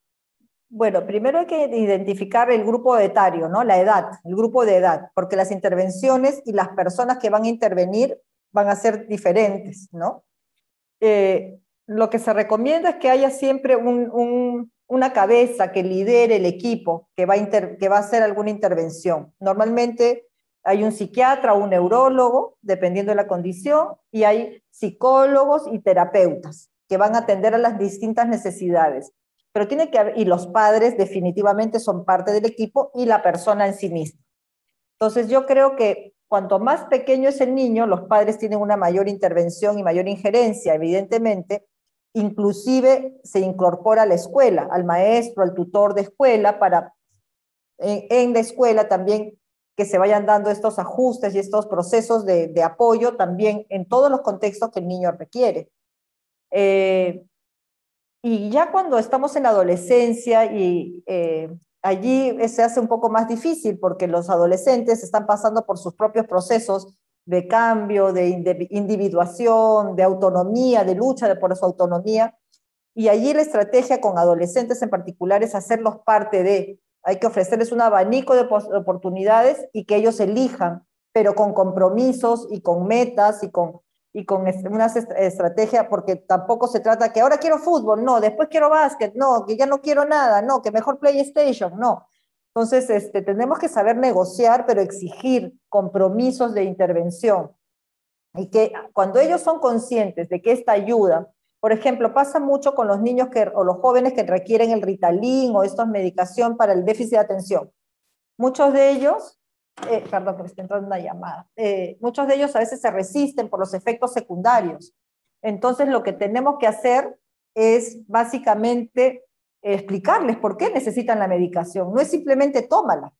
Bueno, primero hay que identificar el grupo etario, ¿no? La edad, el grupo de edad, porque las intervenciones y las personas que van a intervenir van a ser diferentes, ¿no? Eh, lo que se recomienda es que haya siempre una cabeza que lidere el equipo que va, a hacer alguna intervención. Normalmente hay un psiquiatra o un neurólogo, dependiendo de la condición, y hay psicólogos y terapeutas que van a atender a las distintas necesidades. Pero tiene que y los padres definitivamente son parte del equipo y la persona en sí misma. Entonces yo creo que Cuanto más pequeño es el niño, los padres tienen una mayor intervención y mayor injerencia, evidentemente. Inclusive se incorpora a la escuela, al maestro, al tutor de escuela, para en, la escuela también que se vayan dando estos ajustes y estos procesos de, apoyo también en todos los contextos que el niño requiere. Eh, y ya cuando estamos en la adolescencia y eh, allí se hace un poco más difícil porque los adolescentes están pasando por sus propios procesos de cambio, de individuación, de autonomía, de lucha por su autonomía. Y allí la estrategia con adolescentes en particular es hacerlos parte de, hay que ofrecerles un abanico de oportunidades y que ellos elijan, pero con compromisos y con metas y con y con una estrategia, porque tampoco se trata que ahora quiero fútbol, no, después quiero básquet, no, que ya no quiero nada, no, que mejor PlayStation, no. Entonces, este, tenemos que saber negociar, pero exigir compromisos de intervención. Y que cuando ellos son conscientes de que esta ayuda, por ejemplo, pasa mucho con los niños que, o los jóvenes que requieren el Ritalin o esta medicación para el déficit de atención. Muchos de ellos eh, perdón, porque estoy entrando una llamada, eh, muchos de ellos a veces se resisten por los efectos secundarios. Entonces, lo que tenemos que hacer es básicamente explicarles por qué necesitan la medicación. No es simplemente tómala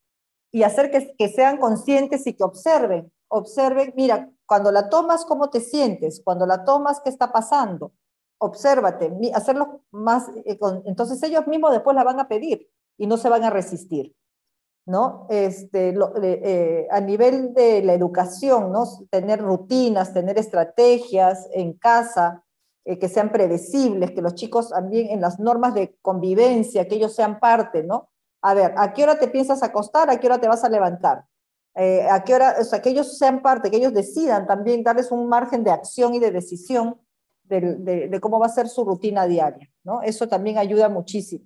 y hacer que, que sean conscientes y que observen. Observen, mira, cuando la tomas, ¿cómo te sientes? Cuando la tomas, ¿qué está pasando? Obsérvate, hacerlo más, eh, entonces ellos mismos después la van a pedir y no se van a resistir. ¿No? Este, eh, a nivel de la educación, ¿no? Tener rutinas, tener estrategias en casa eh, que sean predecibles, que los chicos también en las normas de convivencia, que ellos sean parte, ¿no? A ver, ¿a qué hora te piensas acostar? ¿A qué hora te vas a levantar? Eh, ¿A qué hora? O sea, que ellos sean parte, que ellos decidan también, darles un margen de acción y de decisión de, de cómo va a ser su rutina diaria, ¿no? Eso también ayuda muchísimo.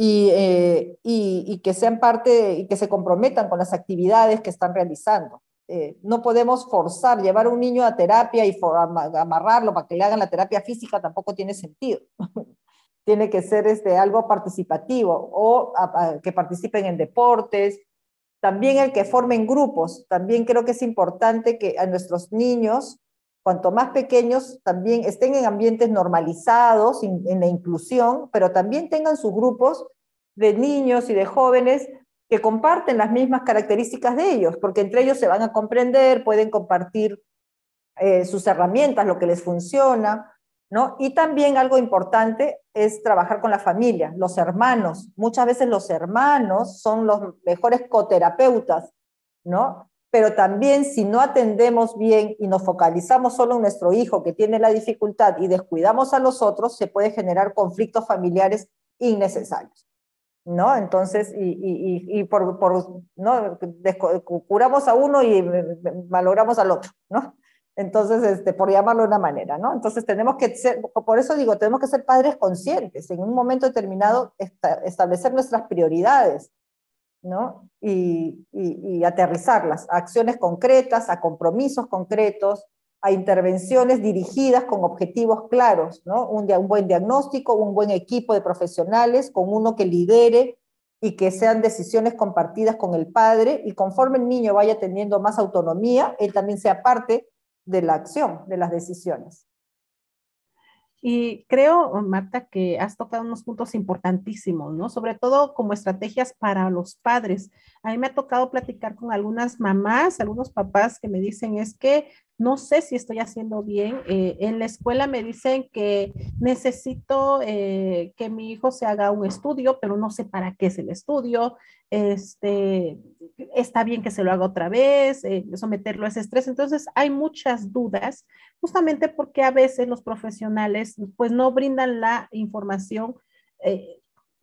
Eh, y, y, que sean parte y que se comprometan con las actividades que están realizando. Eh, no podemos forzar, llevar a un niño a terapia y amarrarlo para que le hagan la terapia física tampoco tiene sentido. (laughs) tiene que ser este, algo participativo o que participen en deportes. También el que formen grupos. También creo que es importante que a nuestros niños cuanto más pequeños también estén en ambientes normalizados, en la inclusión, pero también tengan sus grupos de niños y de jóvenes que comparten las mismas características de ellos, porque entre ellos se van a comprender, pueden compartir eh, sus herramientas, lo que les funciona, ¿no? Y también algo importante es trabajar con la familia, los hermanos. Muchas veces los hermanos son los mejores coterapeutas, ¿no? Pero también si no atendemos bien y nos focalizamos solo en nuestro hijo que tiene la dificultad y descuidamos a los otros, se puede generar conflictos familiares innecesarios. ¿No? Entonces, y, por, por, ¿no? curamos a uno y malogramos al otro, ¿no? Entonces, este, por llamarlo de una manera, ¿no? Entonces, tenemos que ser, por eso digo, tenemos que ser padres conscientes, en un momento determinado establecer nuestras prioridades, ¿no? Y, aterrizarlas a acciones concretas, a compromisos concretos, a intervenciones dirigidas con objetivos claros, ¿no? Un, un buen diagnóstico, un buen equipo de profesionales, con uno que lidere y que sean decisiones compartidas con el padre, y conforme el niño vaya teniendo más autonomía, él también sea parte de la acción, de las decisiones. Y creo, Marta, que has tocado unos puntos importantísimos, ¿no? Sobre todo como estrategias para los padres. A mí me ha tocado platicar con algunas mamás, algunos papás que me dicen es que no sé si estoy haciendo bien. Eh, en la escuela me dicen que necesito eh, que mi hijo se haga un estudio, pero no sé para qué es el estudio. Este, está bien que se lo haga otra vez, eh, someterlo a ese estrés. Entonces, hay muchas dudas, justamente porque a veces los profesionales pues no brindan la información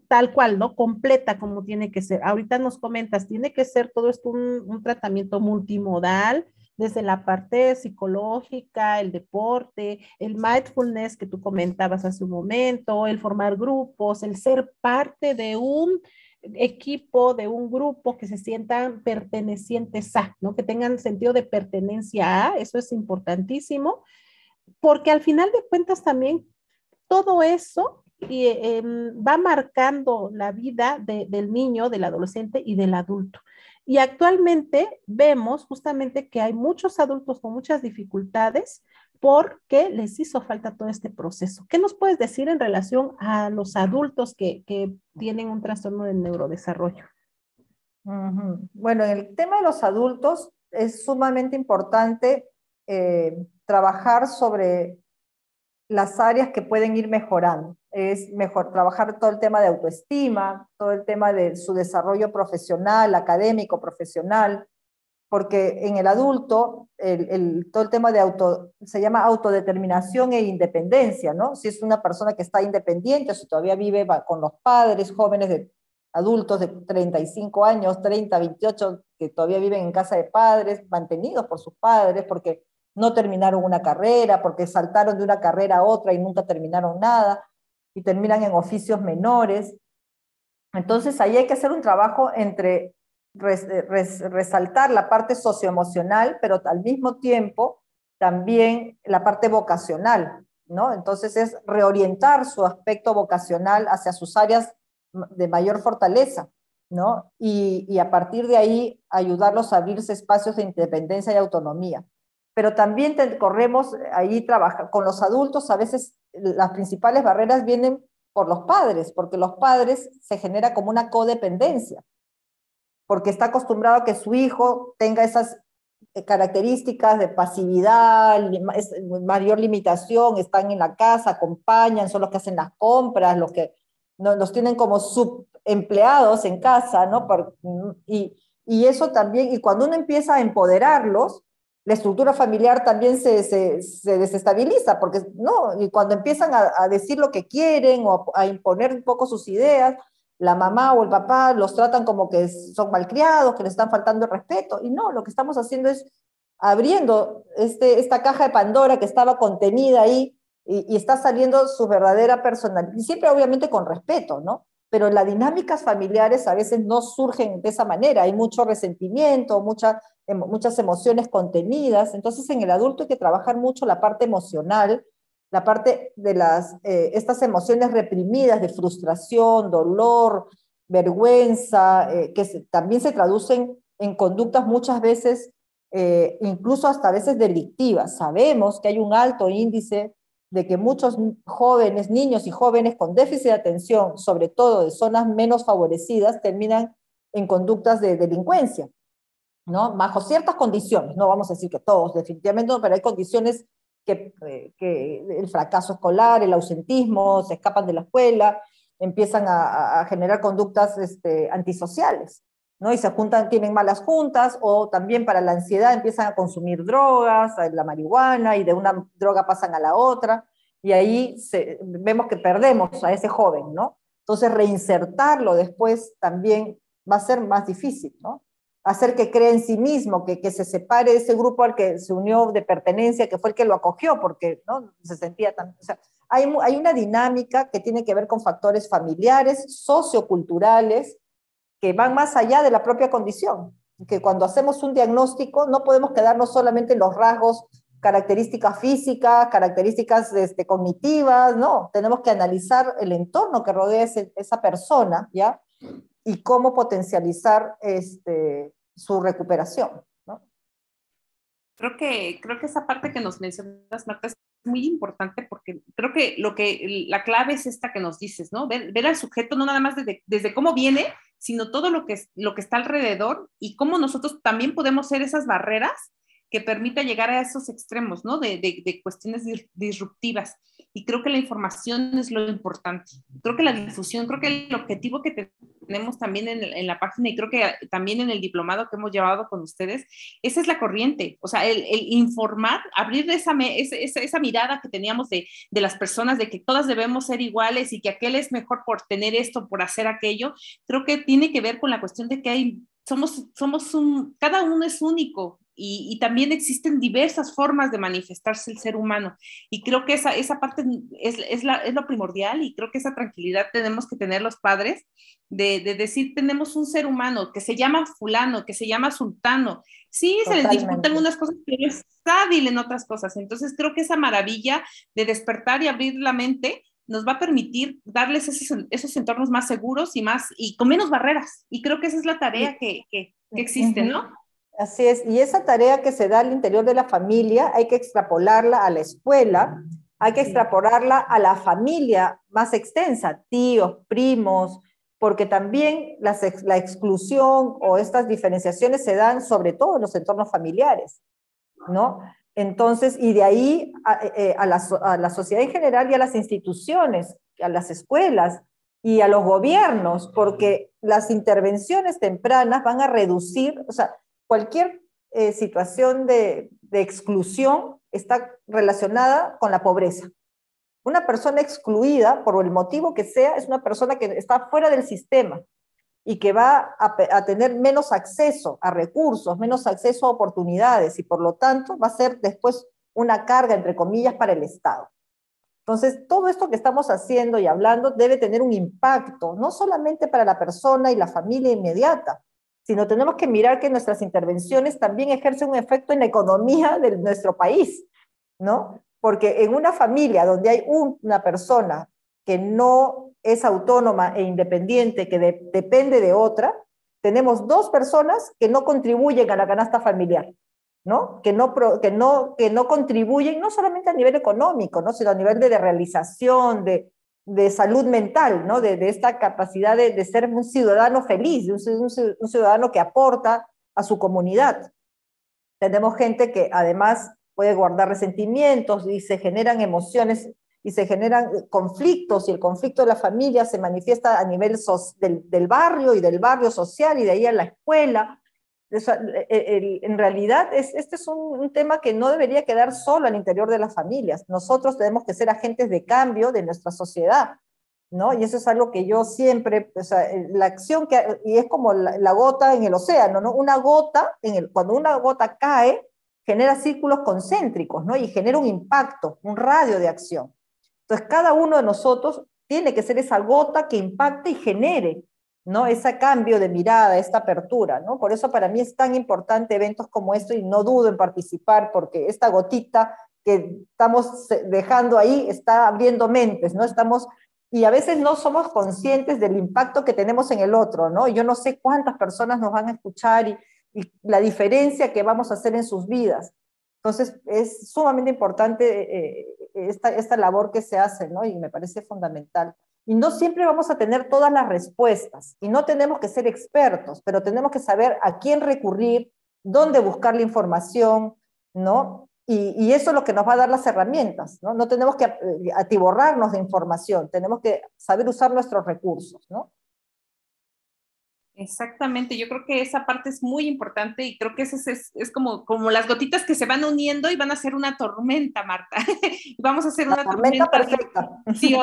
tal cual, ¿no? Completa como tiene que ser. Ahorita nos comentas, tiene que ser todo esto un tratamiento multimodal desde la parte psicológica, el deporte, el mindfulness que tú comentabas hace un momento, el formar grupos, el ser parte de un equipo, de un grupo que se sientan pertenecientes a, ¿no? Que tengan sentido de pertenencia a, eso es importantísimo, porque al final de cuentas también todo eso em, va marcando la vida del niño, del adolescente y del adulto. Y actualmente vemos justamente que hay muchos adultos con muchas dificultades porque les hizo falta todo este proceso. ¿Qué nos puedes decir en relación a los adultos que, tienen un trastorno del neurodesarrollo? Bueno, en el tema de los adultos es sumamente importante eh, trabajar sobre las áreas que pueden ir mejorando. Es mejor trabajar todo el tema de autoestima, todo el tema de su desarrollo profesional, académico, profesional, porque en el adulto el, todo el tema de auto se llama autodeterminación e independencia, ¿no? Si es una persona que está independiente, si todavía vive con los padres, jóvenes de adultos de 35 años, 30, 28, que todavía viven en casa de padres, mantenidos por sus padres, porque no terminaron una carrera, porque saltaron de una carrera a otra y nunca terminaron nada, y terminan en oficios menores. Entonces ahí hay que hacer un trabajo entre resaltar la parte socioemocional, pero al mismo tiempo también la parte vocacional, ¿no? Entonces es reorientar su aspecto vocacional hacia sus áreas de mayor fortaleza, ¿no? Y, y a partir de ahí ayudarlos a abrirse espacios de independencia y autonomía pero también corremos ahí trabajar con los adultos, a veces las principales barreras vienen por los padres, porque los padres se genera como una codependencia, porque está acostumbrado a que su hijo tenga esas eh, características de pasividad, mayor limitación, están en la casa, acompañan, son los que hacen las compras, los que los tienen como sub empleados en casa, ¿no? y, y eso también, y cuando uno empieza a empoderarlos, la estructura familiar también se, se, desestabiliza, porque no, y cuando empiezan a, decir lo que quieren o a, imponer un poco sus ideas, la mamá o el papá los tratan como que son malcriados, que les están faltando el respeto, y no, lo que estamos haciendo es abriendo este, esta caja de Pandora que estaba contenida ahí y, y está saliendo su verdadera personalidad, y siempre obviamente con respeto, ¿no? pero las dinámicas familiares a veces no surgen de esa manera, hay mucho resentimiento, mucha, muchas emociones contenidas, entonces en el adulto hay que trabajar mucho la parte emocional, la parte de las, eh, estas emociones reprimidas de frustración, dolor, vergüenza, eh, que también se traducen en conductas muchas veces, eh, incluso hasta a veces delictivas. Sabemos que hay un alto índice de que muchos jóvenes, niños y jóvenes con déficit de atención, sobre todo de zonas menos favorecidas, terminan en conductas de delincuencia, ¿no? Bajo ciertas condiciones, no vamos a decir que todos, definitivamente no, pero hay condiciones que, eh, el fracaso escolar, el ausentismo, se escapan de la escuela, empiezan a, generar conductas este, antisociales. ¿no? Y se juntan, tienen malas juntas, o también para la ansiedad empiezan a consumir drogas, la marihuana, y de una droga pasan a la otra, y ahí vemos que perdemos a ese joven, ¿no? Entonces reinsertarlo después también va a ser más difícil, ¿no? Hacer que cree en sí mismo, que, que se separe de ese grupo al que se unió de pertenencia, que fue el que lo acogió, porque ¿no? se sentía tan... O hay, hay una dinámica que tiene que ver con factores familiares, socioculturales, que van más allá de la propia condición, que cuando hacemos un diagnóstico no podemos quedarnos solamente en los rasgos, características físicas, características este, cognitivas, no, tenemos que analizar el entorno que rodea ese, esa persona, ¿ya? Y cómo potencializar este, su recuperación, ¿no? Creo que, creo que esa parte que nos mencionas, Marta, es muy importante porque creo que lo que la clave es esta que nos dices, ¿no? Ver, ver al sujeto no nada más desde, desde cómo viene, sino todo lo que, lo que está alrededor y cómo nosotros también podemos ser esas barreras que permita llegar a esos extremos, ¿no? De, de, cuestiones disruptivas. Y creo que la información es lo importante. Creo que la difusión, creo que el objetivo que tenemos también en, en, la página y creo que también en el diplomado que hemos llevado con ustedes, esa es la corriente. O sea, el, el informar, abrir esa, esa, esa, mirada que teníamos de, de las personas, de que todas debemos ser iguales y que aquel es mejor por tener esto, por hacer aquello, creo que tiene que ver con la cuestión de que hay somos, somos un, cada uno es único y, también existen diversas formas de manifestarse el ser humano. Y creo que esa, esa parte es, es, la, es, lo primordial y creo que esa tranquilidad tenemos que tener los padres de, de, decir, tenemos un ser humano que se llama fulano, que se llama sultano. Sí, se les disputan algunas cosas, pero es hábil en otras cosas. Entonces creo que esa maravilla de despertar y abrir la mente nos va a permitir darles esos, esos entornos más seguros y más y con menos barreras. Y creo que esa es la tarea que, que, que existe, ¿no? Así es, y esa tarea que se da al interior de la familia hay que extrapolarla a la escuela, hay que extrapolarla a la familia más extensa, tíos, primos, porque también la, la exclusión o estas diferenciaciones se dan sobre todo en los entornos familiares, ¿no? Entonces, y de ahí a, eh, a, la, a la sociedad en general y a las instituciones, a las escuelas, y a los gobiernos, porque las intervenciones tempranas van a reducir, o sea, cualquier eh, situación de, exclusión está relacionada con la pobreza. Una persona excluida, por el motivo que sea, es una persona que está fuera del sistema y que va a, tener menos acceso a recursos, menos acceso a oportunidades y por lo tanto va a ser después una carga, entre comillas, para el Estado. Entonces, todo esto que estamos haciendo y hablando debe tener un impacto, no solamente para la persona y la familia inmediata, sino tenemos que mirar que nuestras intervenciones también ejercen un efecto en la economía de nuestro país, ¿no? Porque en una familia donde hay una persona que no es autónoma e independiente, que depende de otra, tenemos dos personas que no contribuyen a la canasta familiar, ¿no? Que no, que no, que no contribuyen no solamente a nivel económico, ¿no? sino a nivel de realización, de, de salud mental, ¿no? de, esta capacidad de, ser un ciudadano feliz, un, un, ciudadano que aporta a su comunidad. Tenemos gente que además puede guardar resentimientos y se generan emociones y se generan conflictos y el conflicto de la familia se manifiesta a nivel del, del, barrio y del barrio social y de ahí a la escuela. En realidad, es, este es un, tema que no debería quedar solo al interior de las familias. Nosotros tenemos que ser agentes de cambio de nuestra sociedad. ¿no? Y eso es algo que yo siempre, o sea, la acción que, y es como la, gota en el océano, ¿no? Una gota, en el, cuando una gota cae, genera círculos concéntricos, ¿no? Y genera un impacto, un radio de acción. Entonces, cada uno de nosotros tiene que ser esa gota que impacte y genere, ¿no? Ese cambio de mirada, esta apertura, ¿no? Por eso para mí es tan importante eventos como esto y no dudo en participar porque esta gotita que estamos dejando ahí está abriendo mentes, ¿no? Estamos y a veces no somos conscientes del impacto que tenemos en el otro, ¿no? Yo no sé cuántas personas nos van a escuchar y, la diferencia que vamos a hacer en sus vidas. Entonces, es sumamente importante eh, esta, esta labor que se hace, ¿no? Y me parece fundamental. Y no siempre vamos a tener todas las respuestas y no tenemos que ser expertos, pero tenemos que saber a quién recurrir, dónde buscar la información, ¿no? Y, eso es lo que nos va a dar las herramientas, ¿no? No tenemos que eh, atiborrarnos de información, tenemos que saber usar nuestros recursos, ¿no? Exactamente, yo creo que esa parte es muy importante y creo que eso es, es, como, como las gotitas que se van uniendo y van a ser una tormenta, Marta. (laughs) Vamos a hacer una tormenta, perfecta. Sí,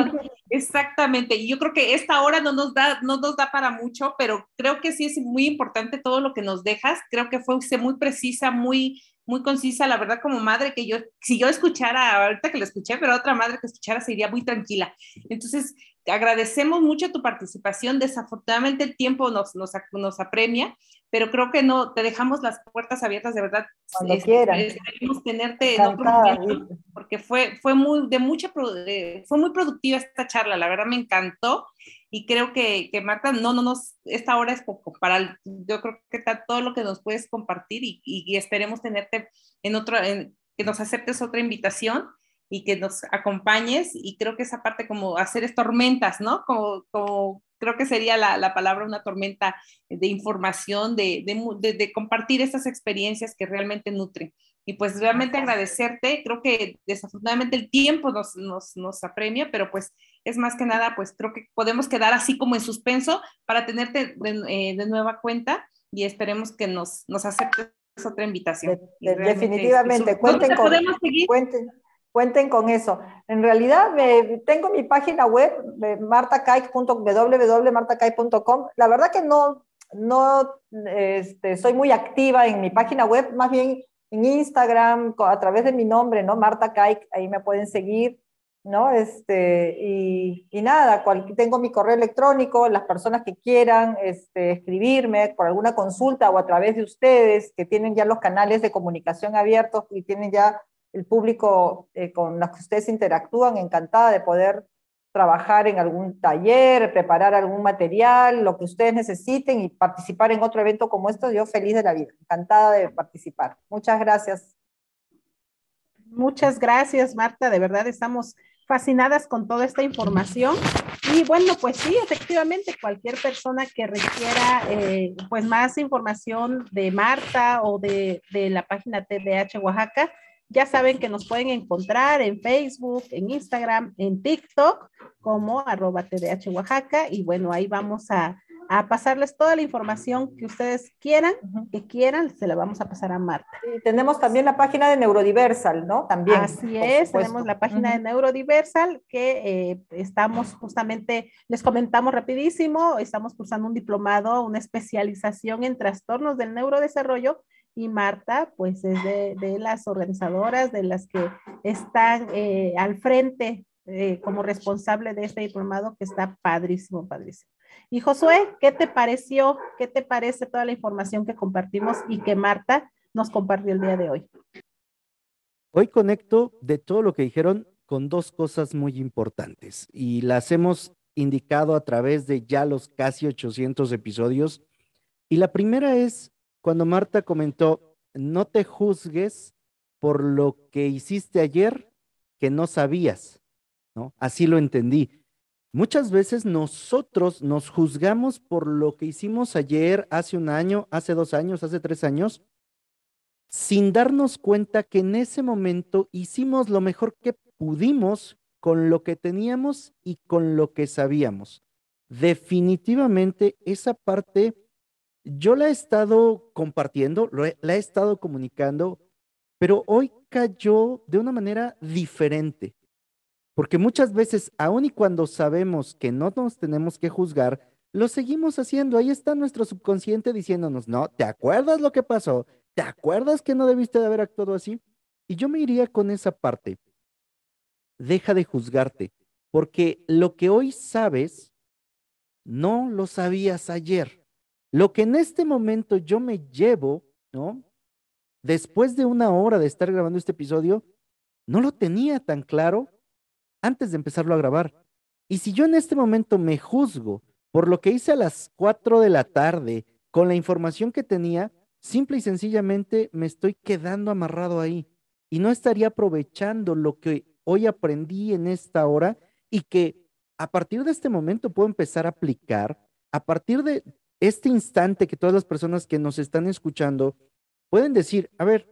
exactamente. Y yo creo que esta hora no nos, da, no nos da para mucho, pero creo que sí es muy importante todo lo que nos dejas. Creo que fue muy precisa, muy, muy concisa, la verdad, como madre, que yo, si yo escuchara, ahorita que lo escuché, pero otra madre que escuchara se iría muy tranquila. Entonces, agradecemos mucho tu participación. Desafortunadamente el tiempo nos, nos, nos apremia, pero creo que no, te dejamos las puertas abiertas, de verdad. Cuando quieran. Queremos tenerte en otro momento, porque fue, fue, muy, de mucha, fue muy productiva esta charla, la verdad me encantó y creo que, que Marta, no, no nos, esta hora es poco para, yo creo que está todo lo que nos puedes compartir y, y, esperemos tenerte en otro, que nos aceptes otra invitación y que nos acompañes y creo que esa parte como hacer es tormentas, ¿no? Como, como creo que sería la, la palabra una tormenta de información, de, de, de, compartir estas experiencias que realmente nutren. Y pues realmente agradecerte, creo que desafortunadamente el tiempo nos, nos, nos apremia, pero pues es más que nada, pues creo que podemos quedar así como en suspenso para tenerte de, eh, de nueva cuenta y esperemos que nos, nos aceptes otra invitación. definitivamente, cuenten, con, cuenten, cuenten, con, eso. En realidad, tengo mi página web, martacaic.www.martacaic.com. La verdad que no, no este, soy muy activa en mi página web, más bien en Instagram, a través de mi nombre, ¿no? Marta Caic, ahí me pueden seguir. ¿no? Este, y, y nada, tengo mi correo electrónico, las personas que quieran este, escribirme por alguna consulta o a través de ustedes, que tienen ya los canales de comunicación abiertos y tienen ya el público eh, con los que ustedes interactúan, encantada de poder trabajar en algún taller, preparar algún material, lo que ustedes necesiten y participar en otro evento como esto, yo feliz de la vida, encantada de participar. Muchas gracias. Muchas gracias, Marta. De verdad estamos fascinadas con toda esta información. Y bueno, pues sí, efectivamente, cualquier persona que requiera eh, pues más información de Marta o de, de la página TDH Oaxaca, ya saben que nos pueden encontrar en Facebook, en Instagram, en TikTok como arroba TDH Oaxaca y bueno, ahí vamos a, a pasarles toda la información que ustedes quieran, que quieran, se la vamos a pasar a Marta. Y tenemos también la página de Neurodiversal, ¿no? También. Así es, tenemos la página de Neurodiversal que eh, estamos justamente, les comentamos rapidísimo, estamos cursando un diplomado, una especialización en trastornos del neurodesarrollo y Marta, pues es de, las organizadoras, de las que están eh, al frente eh, como responsable de este diplomado que está padrísimo, padrísimo. Y Josué, ¿qué te pareció? ¿Qué te parece toda la información que compartimos y que Marta nos compartió el día de hoy? Hoy conecto de todo lo que dijeron con dos cosas muy importantes y las hemos indicado a través de ya los casi 800 episodios. Y la primera es cuando Marta comentó, no te juzgues por lo que hiciste ayer que no sabías, ¿no? Así lo entendí. Muchas veces nosotros nos juzgamos por lo que hicimos ayer, hace un año, hace dos años, hace tres años, sin darnos cuenta que en ese momento hicimos lo mejor que pudimos con lo que teníamos y con lo que sabíamos. Definitivamente esa parte yo la he estado compartiendo, la he estado comunicando, pero hoy cayó de una manera diferente. Porque muchas veces, aun y cuando sabemos que no nos tenemos que juzgar, lo seguimos haciendo. Ahí está nuestro subconsciente diciéndonos, no, ¿te acuerdas lo que pasó? ¿Te acuerdas que no debiste de haber actuado así? Y yo me iría con esa parte. Deja de juzgarte, porque lo que hoy sabes, no lo sabías ayer. Lo que en este momento yo me llevo, ¿no? Después de una hora de estar grabando este episodio, no lo tenía tan claro antes de empezarlo a grabar. Y si yo en este momento me juzgo por lo que hice a las 4 de la tarde con la información que tenía, simple y sencillamente me estoy quedando amarrado ahí y no estaría aprovechando lo que hoy aprendí en esta hora y que a partir de este momento puedo empezar a aplicar, a partir de este instante que todas las personas que nos están escuchando pueden decir, a ver,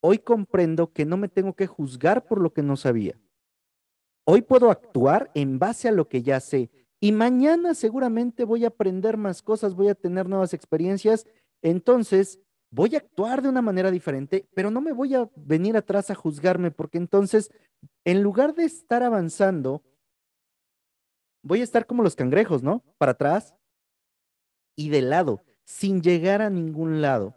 hoy comprendo que no me tengo que juzgar por lo que no sabía. Hoy puedo actuar en base a lo que ya sé. Y mañana seguramente voy a aprender más cosas, voy a tener nuevas experiencias. Entonces, voy a actuar de una manera diferente, pero no me voy a venir atrás a juzgarme, porque entonces, en lugar de estar avanzando, voy a estar como los cangrejos, ¿no? Para atrás y de lado, sin llegar a ningún lado.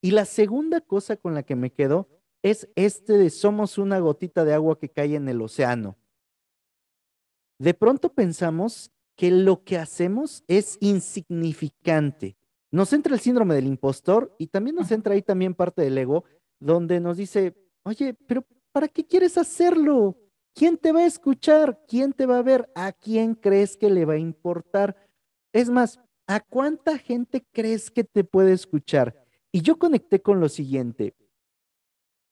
Y la segunda cosa con la que me quedo es este de somos una gotita de agua que cae en el océano. De pronto pensamos que lo que hacemos es insignificante. Nos entra el síndrome del impostor y también nos entra ahí también parte del ego, donde nos dice, oye, pero ¿para qué quieres hacerlo? ¿Quién te va a escuchar? ¿Quién te va a ver? ¿A quién crees que le va a importar? Es más, ¿a cuánta gente crees que te puede escuchar? Y yo conecté con lo siguiente.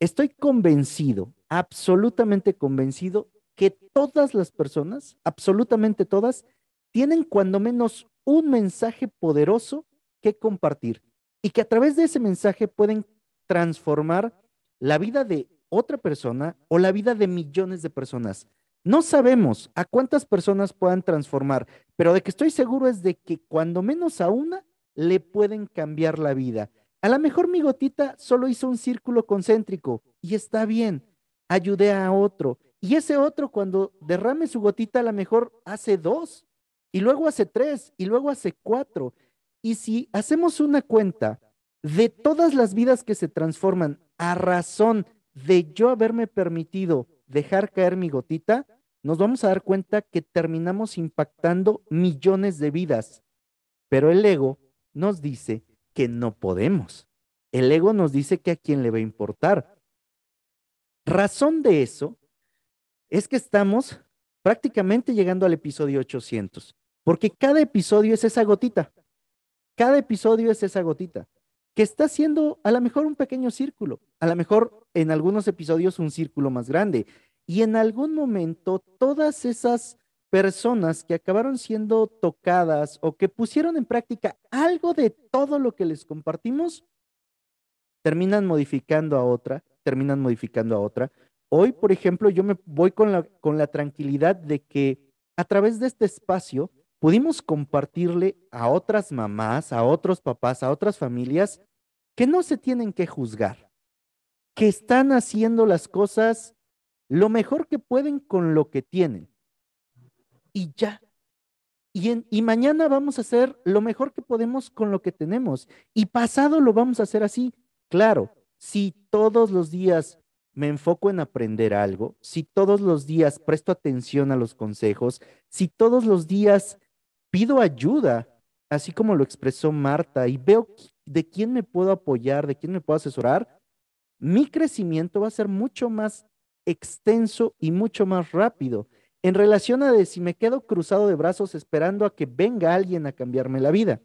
Estoy convencido, absolutamente convencido, que todas las personas, absolutamente todas, tienen cuando menos un mensaje poderoso que compartir y que a través de ese mensaje pueden transformar la vida de otra persona o la vida de millones de personas. No sabemos a cuántas personas puedan transformar, pero de que estoy seguro es de que cuando menos a una le pueden cambiar la vida. A lo mejor mi gotita solo hizo un círculo concéntrico y está bien. Ayudé a otro. Y ese otro cuando derrame su gotita a lo mejor hace dos, y luego hace tres, y luego hace cuatro. Y si hacemos una cuenta de todas las vidas que se transforman a razón de yo haberme permitido dejar caer mi gotita, nos vamos a dar cuenta que terminamos impactando millones de vidas. Pero el ego nos dice que no podemos. El ego nos dice que a quién le va a importar. Razón de eso es que estamos prácticamente llegando al episodio 800, porque cada episodio es esa gotita. Cada episodio es esa gotita que está haciendo a lo mejor un pequeño círculo, a lo mejor en algunos episodios un círculo más grande. Y en algún momento todas esas personas que acabaron siendo tocadas o que pusieron en práctica algo de todo lo que les compartimos, terminan modificando a otra, terminan modificando a otra. Hoy, por ejemplo, yo me voy con la, con la tranquilidad de que a través de este espacio pudimos compartirle a otras mamás, a otros papás, a otras familias que no se tienen que juzgar, que están haciendo las cosas lo mejor que pueden con lo que tienen y ya. Y, y, mañana vamos a hacer lo mejor que podemos con lo que tenemos. Y pasado lo vamos a hacer así. Claro, si todos los días me enfoco en aprender algo, si todos los días presto atención a los consejos, si todos los días pido ayuda, así como lo expresó Marta, y veo de quién me puedo apoyar, de quién me puedo asesorar, mi crecimiento va a ser mucho más extenso y mucho más rápido en relación a si me quedo cruzado de brazos esperando a que venga alguien a cambiarme la vida.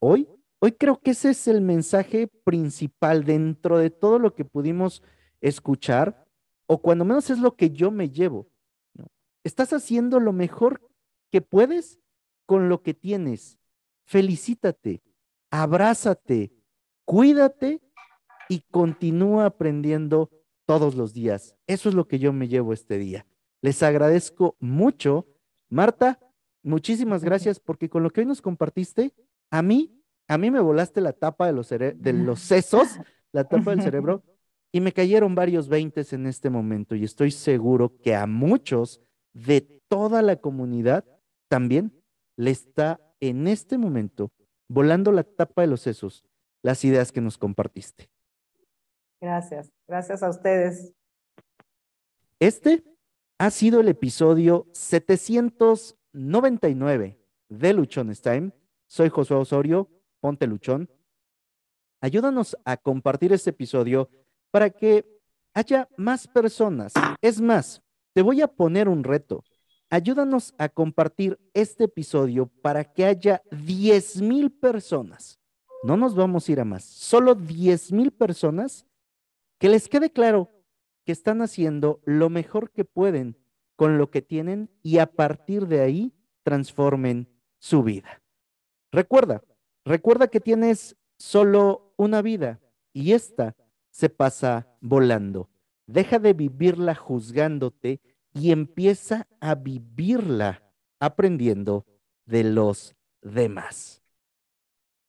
Hoy, hoy creo que ese es el mensaje principal dentro de todo lo que pudimos escuchar, o cuando menos es lo que yo me llevo. Estás haciendo lo mejor que puedes con lo que tienes. Felicítate, abrázate, cuídate y continúa aprendiendo todos los días. Eso es lo que yo me llevo este día. Les agradezco mucho. Marta, muchísimas gracias porque con lo que hoy nos compartiste, a mí, a mí me volaste la tapa de los, de los sesos, la tapa del cerebro, y me cayeron varios veintes en este momento y estoy seguro que a muchos de toda la comunidad también le está en este momento volando la tapa de los sesos las ideas que nos compartiste. Gracias, gracias a ustedes. Este ha sido el episodio 799 de Luchones Time. Soy Josué Osorio, ponte Luchón. Ayúdanos a compartir este episodio para que haya más personas. Es más, te voy a poner un reto. Ayúdanos a compartir este episodio para que haya 10 mil personas. No nos vamos a ir a más. Solo 10 mil personas que les quede claro que están haciendo lo mejor que pueden con lo que tienen y a partir de ahí transformen su vida. Recuerda, recuerda que tienes solo una vida y esta se pasa volando. Deja de vivirla juzgándote y empieza a vivirla aprendiendo de los demás.